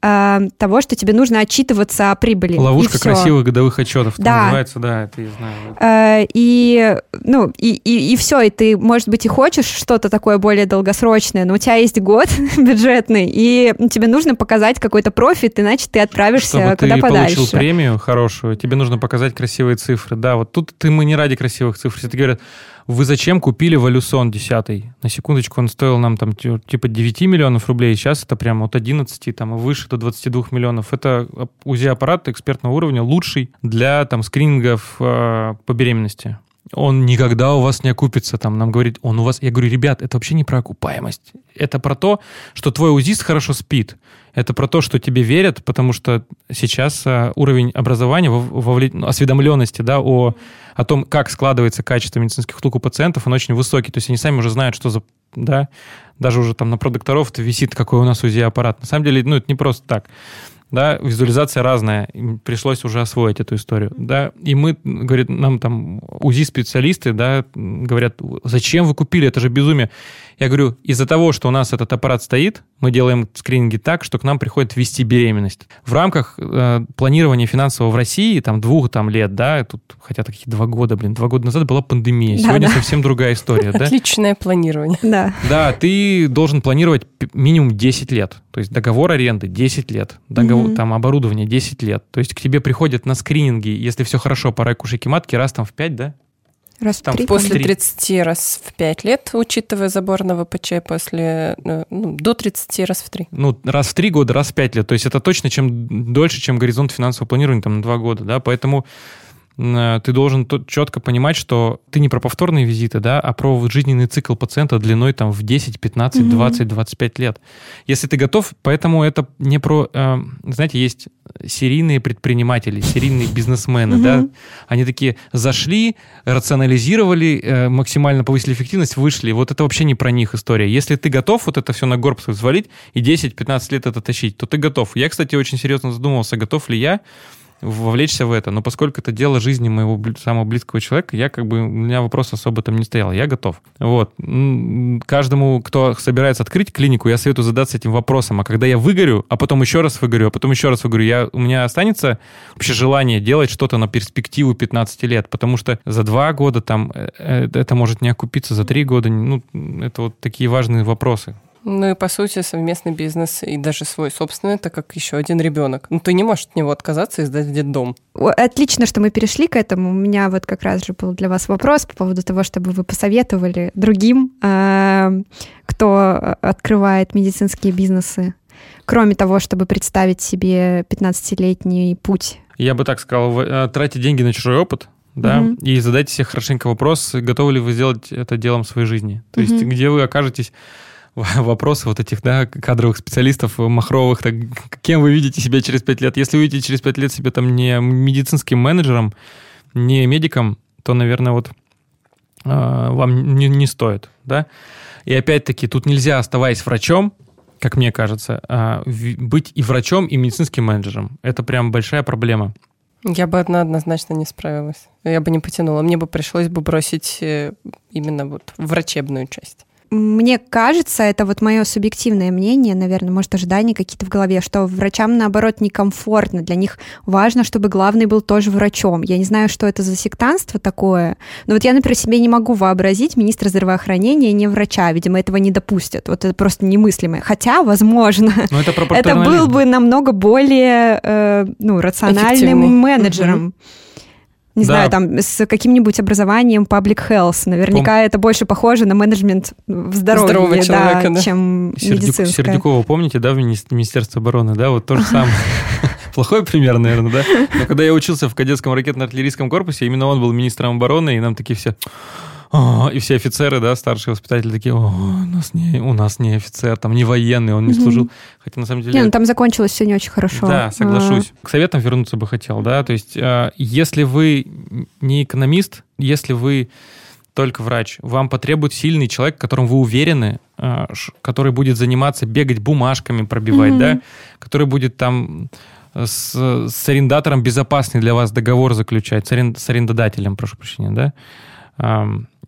э, того, что тебе нужно отчитываться о прибыли. Ловушка красивых годовых отчетов да. называется, да, это я знаю. Э, и, ну, и, и, и все, и ты, может быть, и хочешь что-то такое более долгосрочное, но у тебя есть год бюджетный, и тебе нужно показать какой-то профит, иначе ты отправишься Чтобы куда ты подальше. получил премию хорошую, тебе нужно показать красивые цифры. Да, вот тут ты мы не ради красивых цифр. Все говорят, вы зачем купили Валюсон 10? На секундочку, он стоил нам там типа 9 миллионов рублей, сейчас это прямо от 11 там, выше до 22 миллионов. Это УЗИ-аппарат экспертного уровня, лучший для там скринингов э, по беременности он никогда у вас не окупится. Там нам говорит, он у вас... Я говорю, ребят, это вообще не про окупаемость. Это про то, что твой УЗИст хорошо спит. Это про то, что тебе верят, потому что сейчас а, уровень образования, вовле... Ну, осведомленности да, о, о том, как складывается качество медицинских услуг у пациентов, он очень высокий. То есть они сами уже знают, что за... Да, даже уже там на продукторов висит, какой у нас УЗИ-аппарат. На самом деле, ну, это не просто так да, визуализация разная, пришлось уже освоить эту историю, да, и мы, говорит, нам там УЗИ-специалисты, да, говорят, зачем вы купили, это же безумие. Я говорю, из-за того, что у нас этот аппарат стоит, мы делаем скрининги так, что к нам приходит вести беременность. В рамках э, планирования финансового в России, там, двух там, лет, да, тут хотя такие два года, блин, два года назад была пандемия, да, сегодня да. совсем другая история, да? Отличное планирование. Да. Да, ты должен планировать минимум 10 лет, то есть договор аренды 10 лет, договор, угу. там, оборудование 10 лет, то есть к тебе приходят на скрининги, если все хорошо по райкушике матки, раз там в 5, да? Раз там, в три. После 30 раз в 5 лет, учитывая забор на ВПЧ, после э, ну, до 30 раз в 3. Ну, раз в 3 года, раз в 5 лет. То есть это точно чем дольше, чем горизонт финансового планирования, там, на 2 года, да, поэтому ты должен тут четко понимать, что ты не про повторные визиты, да, а про жизненный цикл пациента длиной там в 10, 15, mm-hmm. 20, 25 лет. Если ты готов, поэтому это не про... Э, знаете, есть серийные предприниматели, серийные бизнесмены, mm-hmm. да, они такие зашли, рационализировали, э, максимально повысили эффективность, вышли. Вот это вообще не про них история. Если ты готов вот это все на горб взвалить и 10-15 лет это тащить, то ты готов. Я, кстати, очень серьезно задумывался, готов ли я вовлечься в это. Но поскольку это дело жизни моего самого близкого человека, я как бы, у меня вопрос особо там не стоял. Я готов. Вот. Каждому, кто собирается открыть клинику, я советую задаться этим вопросом. А когда я выгорю, а потом еще раз выгорю, а потом еще раз выгорю, я, у меня останется вообще желание делать что-то на перспективу 15 лет, потому что за два года там э, э, это может не окупиться, за три года, ну, это вот такие важные вопросы. Ну и по сути совместный бизнес и даже свой собственный, это как еще один ребенок. Ну ты не можешь от него отказаться и сдать в детдом. Отлично, что мы перешли к этому. У меня вот как раз же был для вас вопрос по поводу того, чтобы вы посоветовали другим, а, кто открывает медицинские бизнесы, кроме того, чтобы представить себе 15-летний путь. Я бы так сказал, э, тратьте деньги на чужой опыт, да, угу. и задайте себе хорошенько вопрос, готовы ли вы сделать это делом своей жизни. То угу. есть где вы окажетесь вопросы вот этих, да, кадровых специалистов, махровых, так, кем вы видите себя через пять лет? Если вы видите через пять лет себя там не медицинским менеджером, не медиком, то, наверное, вот э, вам не, не стоит, да. И опять-таки тут нельзя, оставаясь врачом, как мне кажется, э, быть и врачом, и медицинским менеджером. Это прям большая проблема. Я бы одна однозначно не справилась. Я бы не потянула. Мне бы пришлось бы бросить э, именно вот врачебную часть мне кажется, это вот мое субъективное мнение, наверное, может, ожидания какие-то в голове, что врачам, наоборот, некомфортно. Для них важно, чтобы главный был тоже врачом. Я не знаю, что это за сектанство такое, но вот я, например, себе не могу вообразить министра здравоохранения не врача. Видимо, этого не допустят. Вот это просто немыслимое. Хотя, возможно, это, это был бы намного более э, ну, рациональным менеджером. Угу не да. знаю, там с каким-нибудь образованием public health. Наверняка Пом... это больше похоже на менеджмент в здоровье, Здорового человека, да, чем Сердюк, медицинское. Сердюкова, помните, да, в Министерстве обороны, да, вот то же самое. Плохой пример, наверное, да? Но когда я учился в кадетском ракетно-артиллерийском корпусе, именно он был министром обороны, и нам такие все и все офицеры, да, старшие воспитатели такие, о, у нас не, у нас не офицер, там не военный, он не mm-hmm. служил. Хотя на самом деле... Не, ну там закончилось все не очень хорошо. Да, соглашусь. А-а-а. К советам вернуться бы хотел, да, то есть э, если вы не экономист, если вы только врач, вам потребует сильный человек, в котором вы уверены, который будет заниматься, бегать бумажками, пробивать, mm-hmm. да, который будет там с, с арендатором безопасный для вас договор заключать, с, арен, с арендодателем, прошу прощения, да,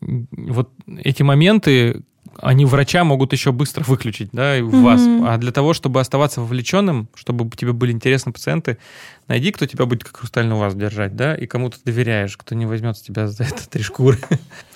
вот эти моменты, они врача могут еще быстро выключить, да, в mm-hmm. вас. А для того, чтобы оставаться вовлеченным, чтобы тебе были интересны пациенты, найди, кто тебя будет как хрустальный вас держать, да, и кому ты доверяешь, кто не возьмет с тебя за это три шкуры.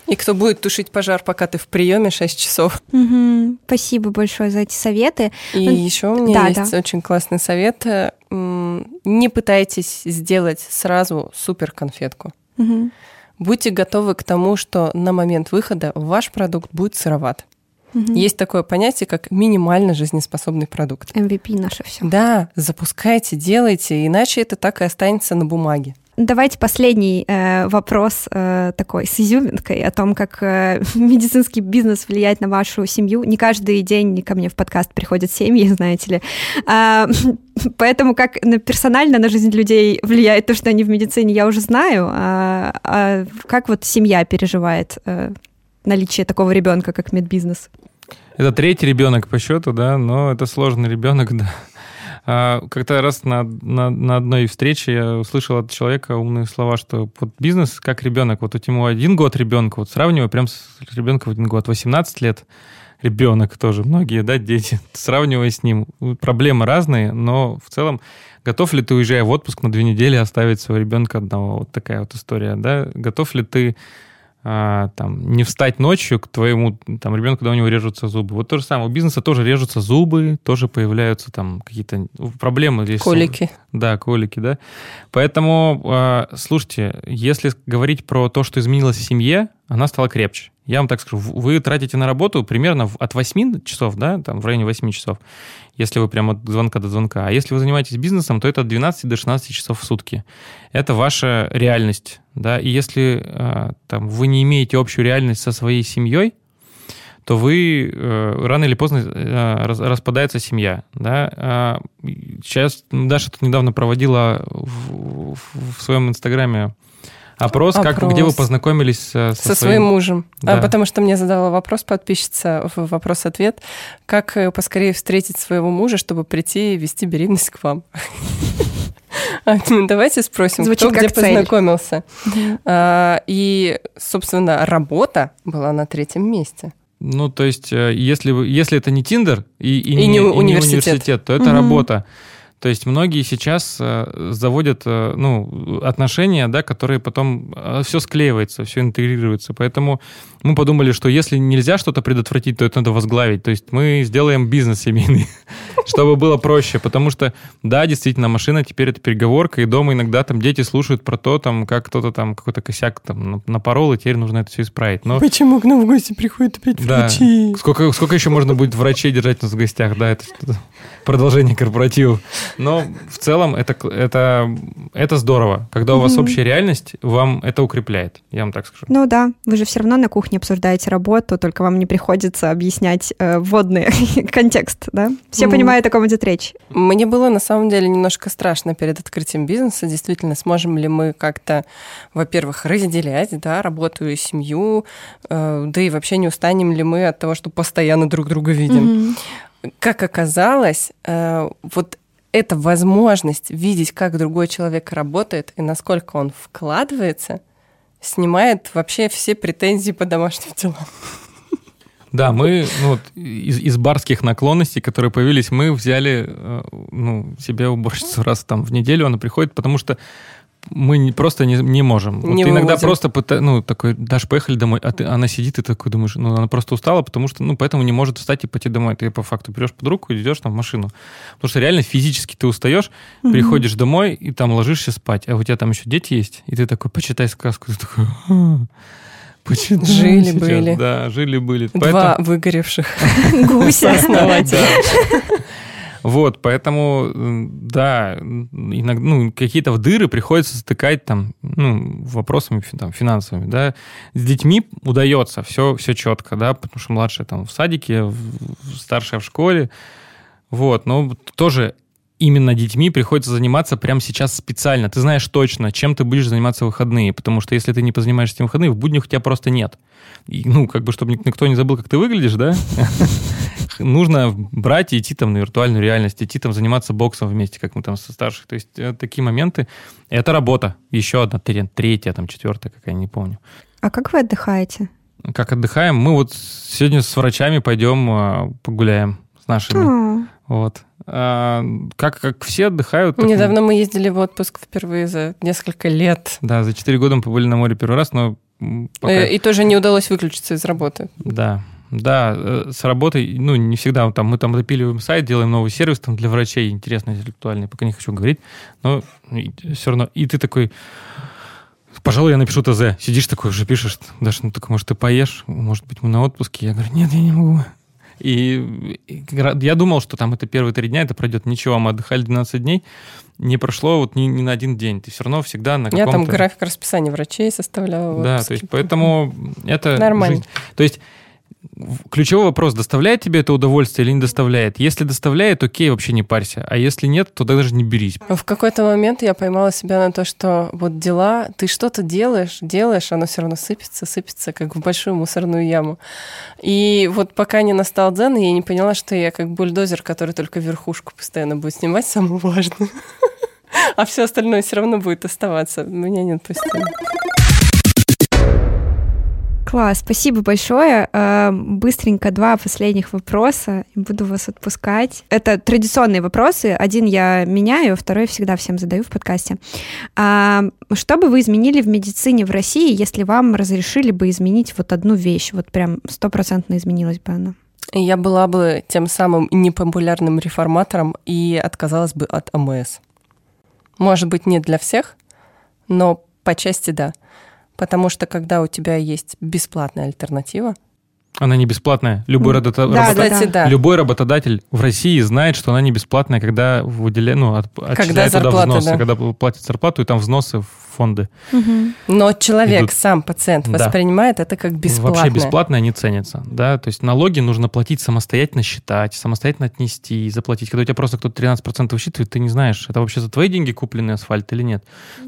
И кто будет тушить пожар, пока ты в приеме 6 часов. Угу. Спасибо большое за эти советы. И ну, еще у меня да, есть да. очень классный совет. Не пытайтесь сделать сразу супер конфетку. Угу. Будьте готовы к тому, что на момент выхода ваш продукт будет сыроват. Угу. Есть такое понятие, как минимально жизнеспособный продукт. MVP наше все. Да, запускайте, делайте, иначе это так и останется на бумаге. Давайте последний э, вопрос э, такой с изюминкой о том, как э, медицинский бизнес влияет на вашу семью. Не каждый день ко мне в подкаст приходят семьи, знаете ли. А, поэтому как персонально на жизнь людей влияет то, что они в медицине, я уже знаю. А, а как вот семья переживает э, наличие такого ребенка, как медбизнес? Это третий ребенок по счету, да, но это сложный ребенок, да. А, как-то раз на, на, на одной встрече я услышал от человека умные слова, что вот бизнес как ребенок. Вот у ему один год ребенка, вот сравниваю прям с ребенком один год, 18 лет ребенок тоже, многие, да, дети, сравнивая с ним. Проблемы разные, но в целом готов ли ты, уезжая в отпуск на две недели, оставить своего ребенка одного? Вот такая вот история, да? Готов ли ты а, там, не встать ночью к твоему там, ребенку, когда у него режутся зубы. Вот то же самое. У бизнеса тоже режутся зубы, тоже появляются там какие-то проблемы. Здесь колики. Да, колики, да. Поэтому, а, слушайте, если говорить про то, что изменилось в семье, она стала крепче. Я вам так скажу, вы тратите на работу примерно от 8 часов, да, там в районе 8 часов, если вы прямо от звонка до звонка. А если вы занимаетесь бизнесом, то это от 12 до 16 часов в сутки. Это ваша реальность, да, и если э, там, вы не имеете общую реальность со своей семьей, то вы э, рано или поздно э, распадается семья. Да? Э, сейчас Даша тут недавно проводила в, в своем инстаграме Опрос, Опрос. Как, где вы познакомились со, со своим, своим мужем. Да. А, потому что мне задала вопрос подписчица в вопрос-ответ, как э, поскорее встретить своего мужа, чтобы прийти и вести беременность к вам. А, давайте спросим, Звучит кто где цель. познакомился. А, и, собственно, работа была на третьем месте. Ну, то есть, э, если, если это не Тиндер и, и, и не, не университет. не университет, то это угу. работа. То есть многие сейчас э, заводят э, ну, отношения, да, которые потом э, все склеивается, все интегрируется. Поэтому мы подумали, что если нельзя что-то предотвратить, то это надо возглавить. То есть мы сделаем бизнес семейный, чтобы было проще. Потому что, да, действительно, машина теперь это переговорка, и дома иногда там дети слушают про то, там, как кто-то там какой-то косяк там напорол, и теперь нужно это все исправить. Но... Почему к нам в гости приходят опять да. врачи? Сколько, сколько еще можно будет врачей держать у нас в гостях? Да, это продолжение корпоратива. Но в целом это, это, это здорово. Когда у вас общая реальность, вам это укрепляет, я вам так скажу. Ну да, вы же все равно на кухне обсуждаете работу, только вам не приходится объяснять э, вводный контекст, да? Все понимают, о ком идет речь. Мне было на самом деле немножко страшно перед открытием бизнеса. Действительно, сможем ли мы как-то, во-первых, разделять да, работу и семью, э, да и вообще не устанем ли мы от того, что постоянно друг друга видим. Как оказалось, э, вот эта возможность видеть, как другой человек работает и насколько он вкладывается, снимает вообще все претензии по домашним делам. Да, мы ну, вот, из, из барских наклонностей, которые появились, мы взяли э, ну, себе уборщицу раз там в неделю, она приходит, потому что мы не, просто не, не можем. Не вот иногда вывозим. просто, пыта- ну, такой, Даш, поехали домой, а ты, она сидит и такой думаешь, ну, она просто устала, потому что, ну, поэтому не может встать и пойти домой. Ты по факту берешь под руку и идешь там в машину. Потому что реально физически ты устаешь, приходишь домой и там ложишься спать, а у тебя там еще дети есть, и ты такой, почитай сказку, ты такой, «А, почитай Жили сейчас». были. Да, жили-были. Два выгоревших Гуся. основателя. Вот, поэтому, да, иногда, ну, какие-то в дыры приходится затыкать там, ну, вопросами там, финансовыми, да. С детьми удается, все, все четко, да, потому что младшая там в садике, старшая в школе, вот, но тоже именно детьми приходится заниматься прямо сейчас специально. Ты знаешь точно, чем ты будешь заниматься в выходные, потому что если ты не позанимаешься этим выходные, в буднях у тебя просто нет. И, ну, как бы, чтобы ник- никто не забыл, как ты выглядишь, да, нужно брать и идти там на виртуальную реальность, идти там заниматься боксом вместе, как мы там со старших. То есть э, такие моменты. Это работа. Еще одна, тре- третья, там четвертая какая, не помню. А как вы отдыхаете? Как отдыхаем? Мы вот сегодня с врачами пойдем а, погуляем с нашими. Вот. А, как, как все отдыхают. так Недавно мы ездили в отпуск впервые за несколько лет. Да, за 4 года мы побыли на море первый раз, но пока- Э, И тоже не удалось выключиться из работы. Да, да, э, с работой, ну, не всегда, там, мы там допиливаем сайт, делаем новый сервис там для врачей, интересный, интеллектуальный, пока не хочу говорить, но все равно, и ты такой, пожалуй, я напишу ТЗ, сидишь такой, уже пишешь, Даша, ну, так, может, ты поешь, может быть, мы на отпуске, я говорю, нет, я не могу. И, я думал, что там это первые три дня, это пройдет ничего, мы отдыхали 12 дней, не прошло вот ни, ни на один день, ты все равно всегда на Я каком-то... там график расписания врачей составляла. в Да, то есть поэтому это Нормально. жизнь. То есть ключевой вопрос, доставляет тебе это удовольствие или не доставляет? Если доставляет, окей, вообще не парься. А если нет, то даже не берись. В какой-то момент я поймала себя на то, что вот дела, ты что-то делаешь, делаешь, оно все равно сыпется, сыпется, как в большую мусорную яму. И вот пока не настал дзен, я не поняла, что я как бульдозер, который только верхушку постоянно будет снимать, самую важную. А все остальное все равно будет оставаться. Меня не отпустило. Класс, спасибо большое. Э, Быстренько два последних вопроса. Буду вас отпускать. Это традиционные вопросы. Один я меняю, второй всегда всем задаю в подкасте. А, Что бы вы изменили в медицине в России, если вам разрешили бы изменить вот одну вещь? Вот прям стопроцентно изменилась бы она. Я была бы тем самым непопулярным реформатором и отказалась бы от АМС. Может быть, не для всех, но по части да. Потому что когда у тебя есть бесплатная альтернатива, Она не бесплатная. Любой, да, работа- да, да. Любой работодатель в России знает, что она не бесплатная, когда выделяет, ну, от, отчисляет туда взносы, да. когда платит зарплату, и там взносы в фонды. Но человек, Идут. сам пациент, Да. воспринимает это как бесплатное. Вообще бесплатное не ценится, да, то есть налоги нужно платить самостоятельно считать, самостоятельно отнести, заплатить. Когда у тебя просто кто-то 13% высчитывает, ты не знаешь, это вообще за твои деньги купленный асфальт или нет.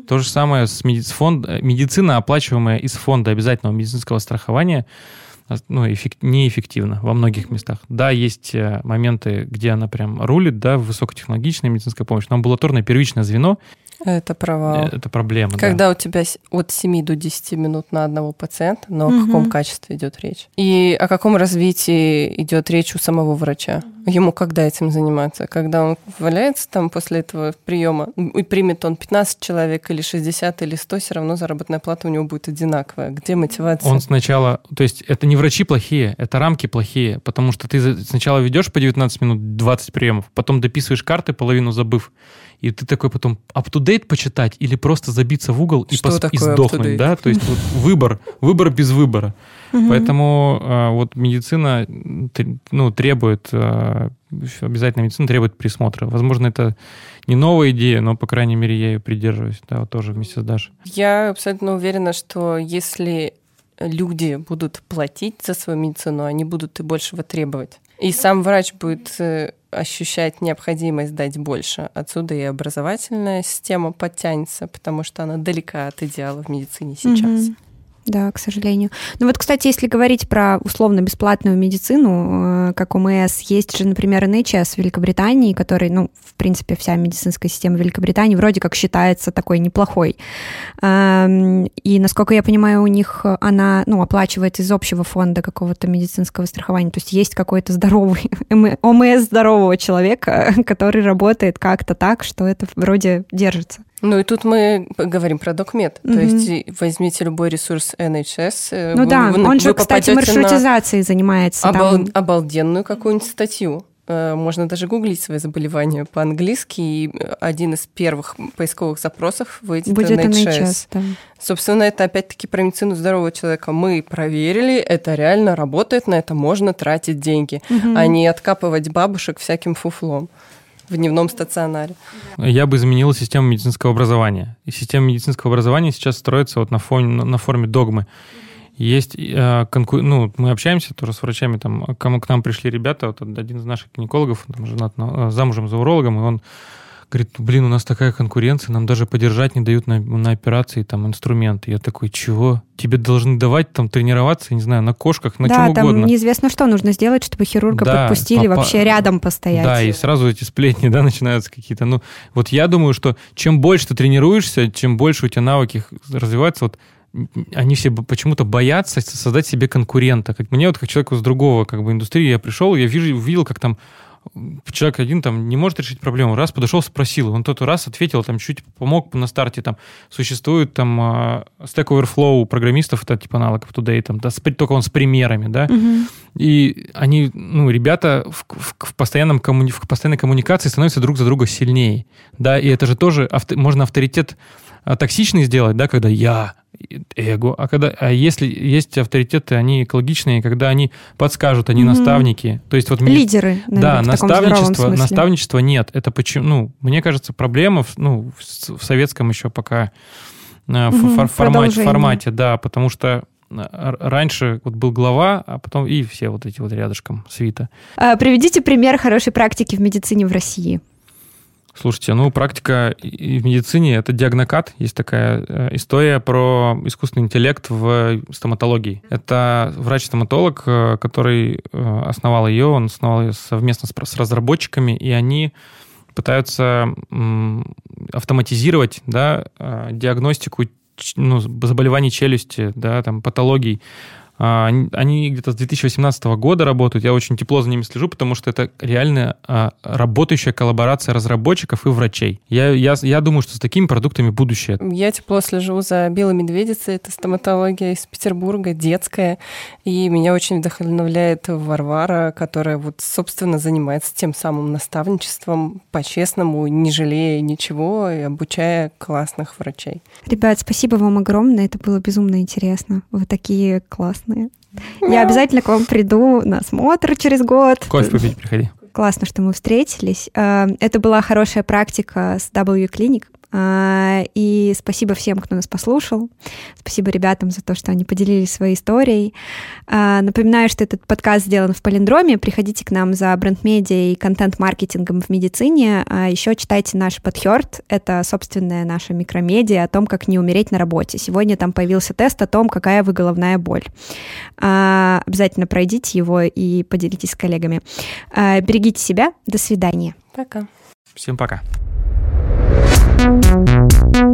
То же самое с меди- с фонд, э, медицина, оплачиваемая из фонда обязательного медицинского страхования, ну, эффек- неэффективно во многих местах. Да, есть э, моменты, где она прям рулит, да, высокотехнологичная медицинская помощь, но амбулаторное первичное звено Это провал. э, это проблема. да. Когда у тебя от 7 до 10 минут на одного пациента, но о Мгм. каком качестве идет речь? И о каком развитии идет речь у самого врача? Ему когда этим заниматься? Когда он валяется там после этого приема, и примет он 15 человек или 60 или 100, все равно заработная плата у него будет одинаковая. Где мотивация? Он сначала, то есть это не врачи плохие, это рамки плохие, потому что ты сначала ведешь по 19 минут 20 приемов, потом дописываешь карты, половину забыв, и ты такой потом up-to-date почитать или просто забиться в угол и, пос- и сдохнуть, да? То есть вот выбор, выбор без выбора. Угу. Поэтому э, вот медицина ну, требует, э, обязательно медицина требует присмотра. Возможно, это не новая идея, но, по крайней мере, я ее придерживаюсь, да, вот тоже вместе с Дашей. Я абсолютно уверена, что если люди будут платить за свою медицину, они будут и большего требовать. И сам врач будет э, ощущать необходимость дать больше. Отсюда и образовательная система подтянется, потому что она далека от идеала в медицине сейчас. Mm-hmm. Да, к сожалению. Ну вот, кстати, если говорить про условно-бесплатную медицину, э, как МС, есть же, например, NHS в Великобритании, который, ну, в принципе, вся медицинская система Великобритании вроде как считается такой неплохой. Эм, и, насколько я понимаю, у них она, ну, оплачивается из общего фонда какого-то медицинского страхования. То есть есть какой-то здоровый, ОМС здорового человека, который работает как-то так, что это вроде держится. Ну и тут мы говорим про докмет. Mm-hmm. То есть возьмите любой ресурс NHS. Э, ну вы, да, вы, он же, кстати, маршрутизацией занимается. Обал- там... Обалденную какую-нибудь статью. Э, можно даже гуглить свои заболевания по-английски, и один из первых поисковых запросов выйдет Будет NHS. NHS да. Собственно, это опять-таки про медицину здорового человека. Мы проверили, это реально работает, на это можно тратить деньги, угу. а не откапывать бабушек всяким фуфлом в дневном стационаре. Я бы изменил систему медицинского образования. И система медицинского образования сейчас строится вот на, фоне, на форме догмы. Есть э, конку... ну, мы общаемся тоже с врачами, там, кому к нам пришли ребята, вот один из наших гинекологов, там, женат, э, замужем за урологом, и он Говорит, блин, у нас такая конкуренция, нам даже подержать не дают на, на операции там инструменты. Я такой, чего? Тебе должны давать там тренироваться, не знаю, на кошках, на да, чем угодно. Да, там неизвестно, что нужно сделать, чтобы хирурга да, подпустили попа... вообще рядом постоять. Да, и сразу эти сплетни, да, начинаются какие-то. Ну, вот я думаю, что чем больше ты тренируешься, чем больше у тебя навыки развиваются, вот они все почему-то боятся создать себе конкурента. Как мне вот как человеку с другого как бы индустрии я пришел, я вижу, увидел, как там человек один там не может решить проблему, раз подошел, спросил, он тот раз ответил, там чуть помог на старте, там существует там uh, Stack Overflow программистов, это типа аналог Today, там, да, только он с примерами, да, угу. и они, ну, ребята в, в, в, постоянном коммуни, в постоянной коммуникации становятся друг за друга сильнее, да, и это же тоже авто, можно авторитет а, токсичный сделать, да, когда я, эго, а когда, а если есть авторитеты, они экологичные, когда они подскажут, они mm-hmm. наставники, то есть вот лидеры, наверное, да, наставничество, наставничество нет, это почему, ну, мне кажется, проблема, в, ну, в, в советском еще пока mm-hmm. фор, формате, формате, да, потому что а, раньше вот был глава, а потом и все вот эти вот рядышком свита. А, приведите пример хорошей практики в медицине в России. Слушайте, ну, практика и в медицине — это диагнокат. Есть такая э, история про искусственный интеллект в стоматологии. Это врач-стоматолог, э, который э, основал ее, он основал ее совместно с разработчиками, и они пытаются автоматизировать да, диагностику ну, заболеваний челюсти, да, там, патологий они где-то с 2018 года работают. Я очень тепло за ними слежу, потому что это реально а, работающая коллаборация разработчиков и врачей. Я, я, я думаю, что с такими продуктами будущее. Я тепло слежу за белой медведицей. Это стоматология из Петербурга, детская. И меня очень вдохновляет Варвара, которая вот, собственно, занимается тем самым наставничеством по-честному, не жалея ничего и обучая классных врачей. Ребят, спасибо вам огромное. Это было безумно интересно. Вы такие классные классные. Я обязательно к вам приду на смотр через год. Кофе попить приходи. Классно, что мы встретились. Э, это была хорошая практика с W Clinic. А, и спасибо всем, кто нас послушал. Спасибо ребятам за то, что они поделились своей историей. А, напоминаю, что этот подкаст сделан в Полиндроме. Приходите к нам за бренд-медиа и контент-маркетингом в медицине. А еще читайте наш подхерт. Это собственная наша микромедиа о том, как не умереть на работе. Сегодня там появился тест о том, какая вы головная боль. Обязательно пройдите его и поделитесь с коллегами. Берегите себя. До свидания. Пока. Всем пока. Thank you.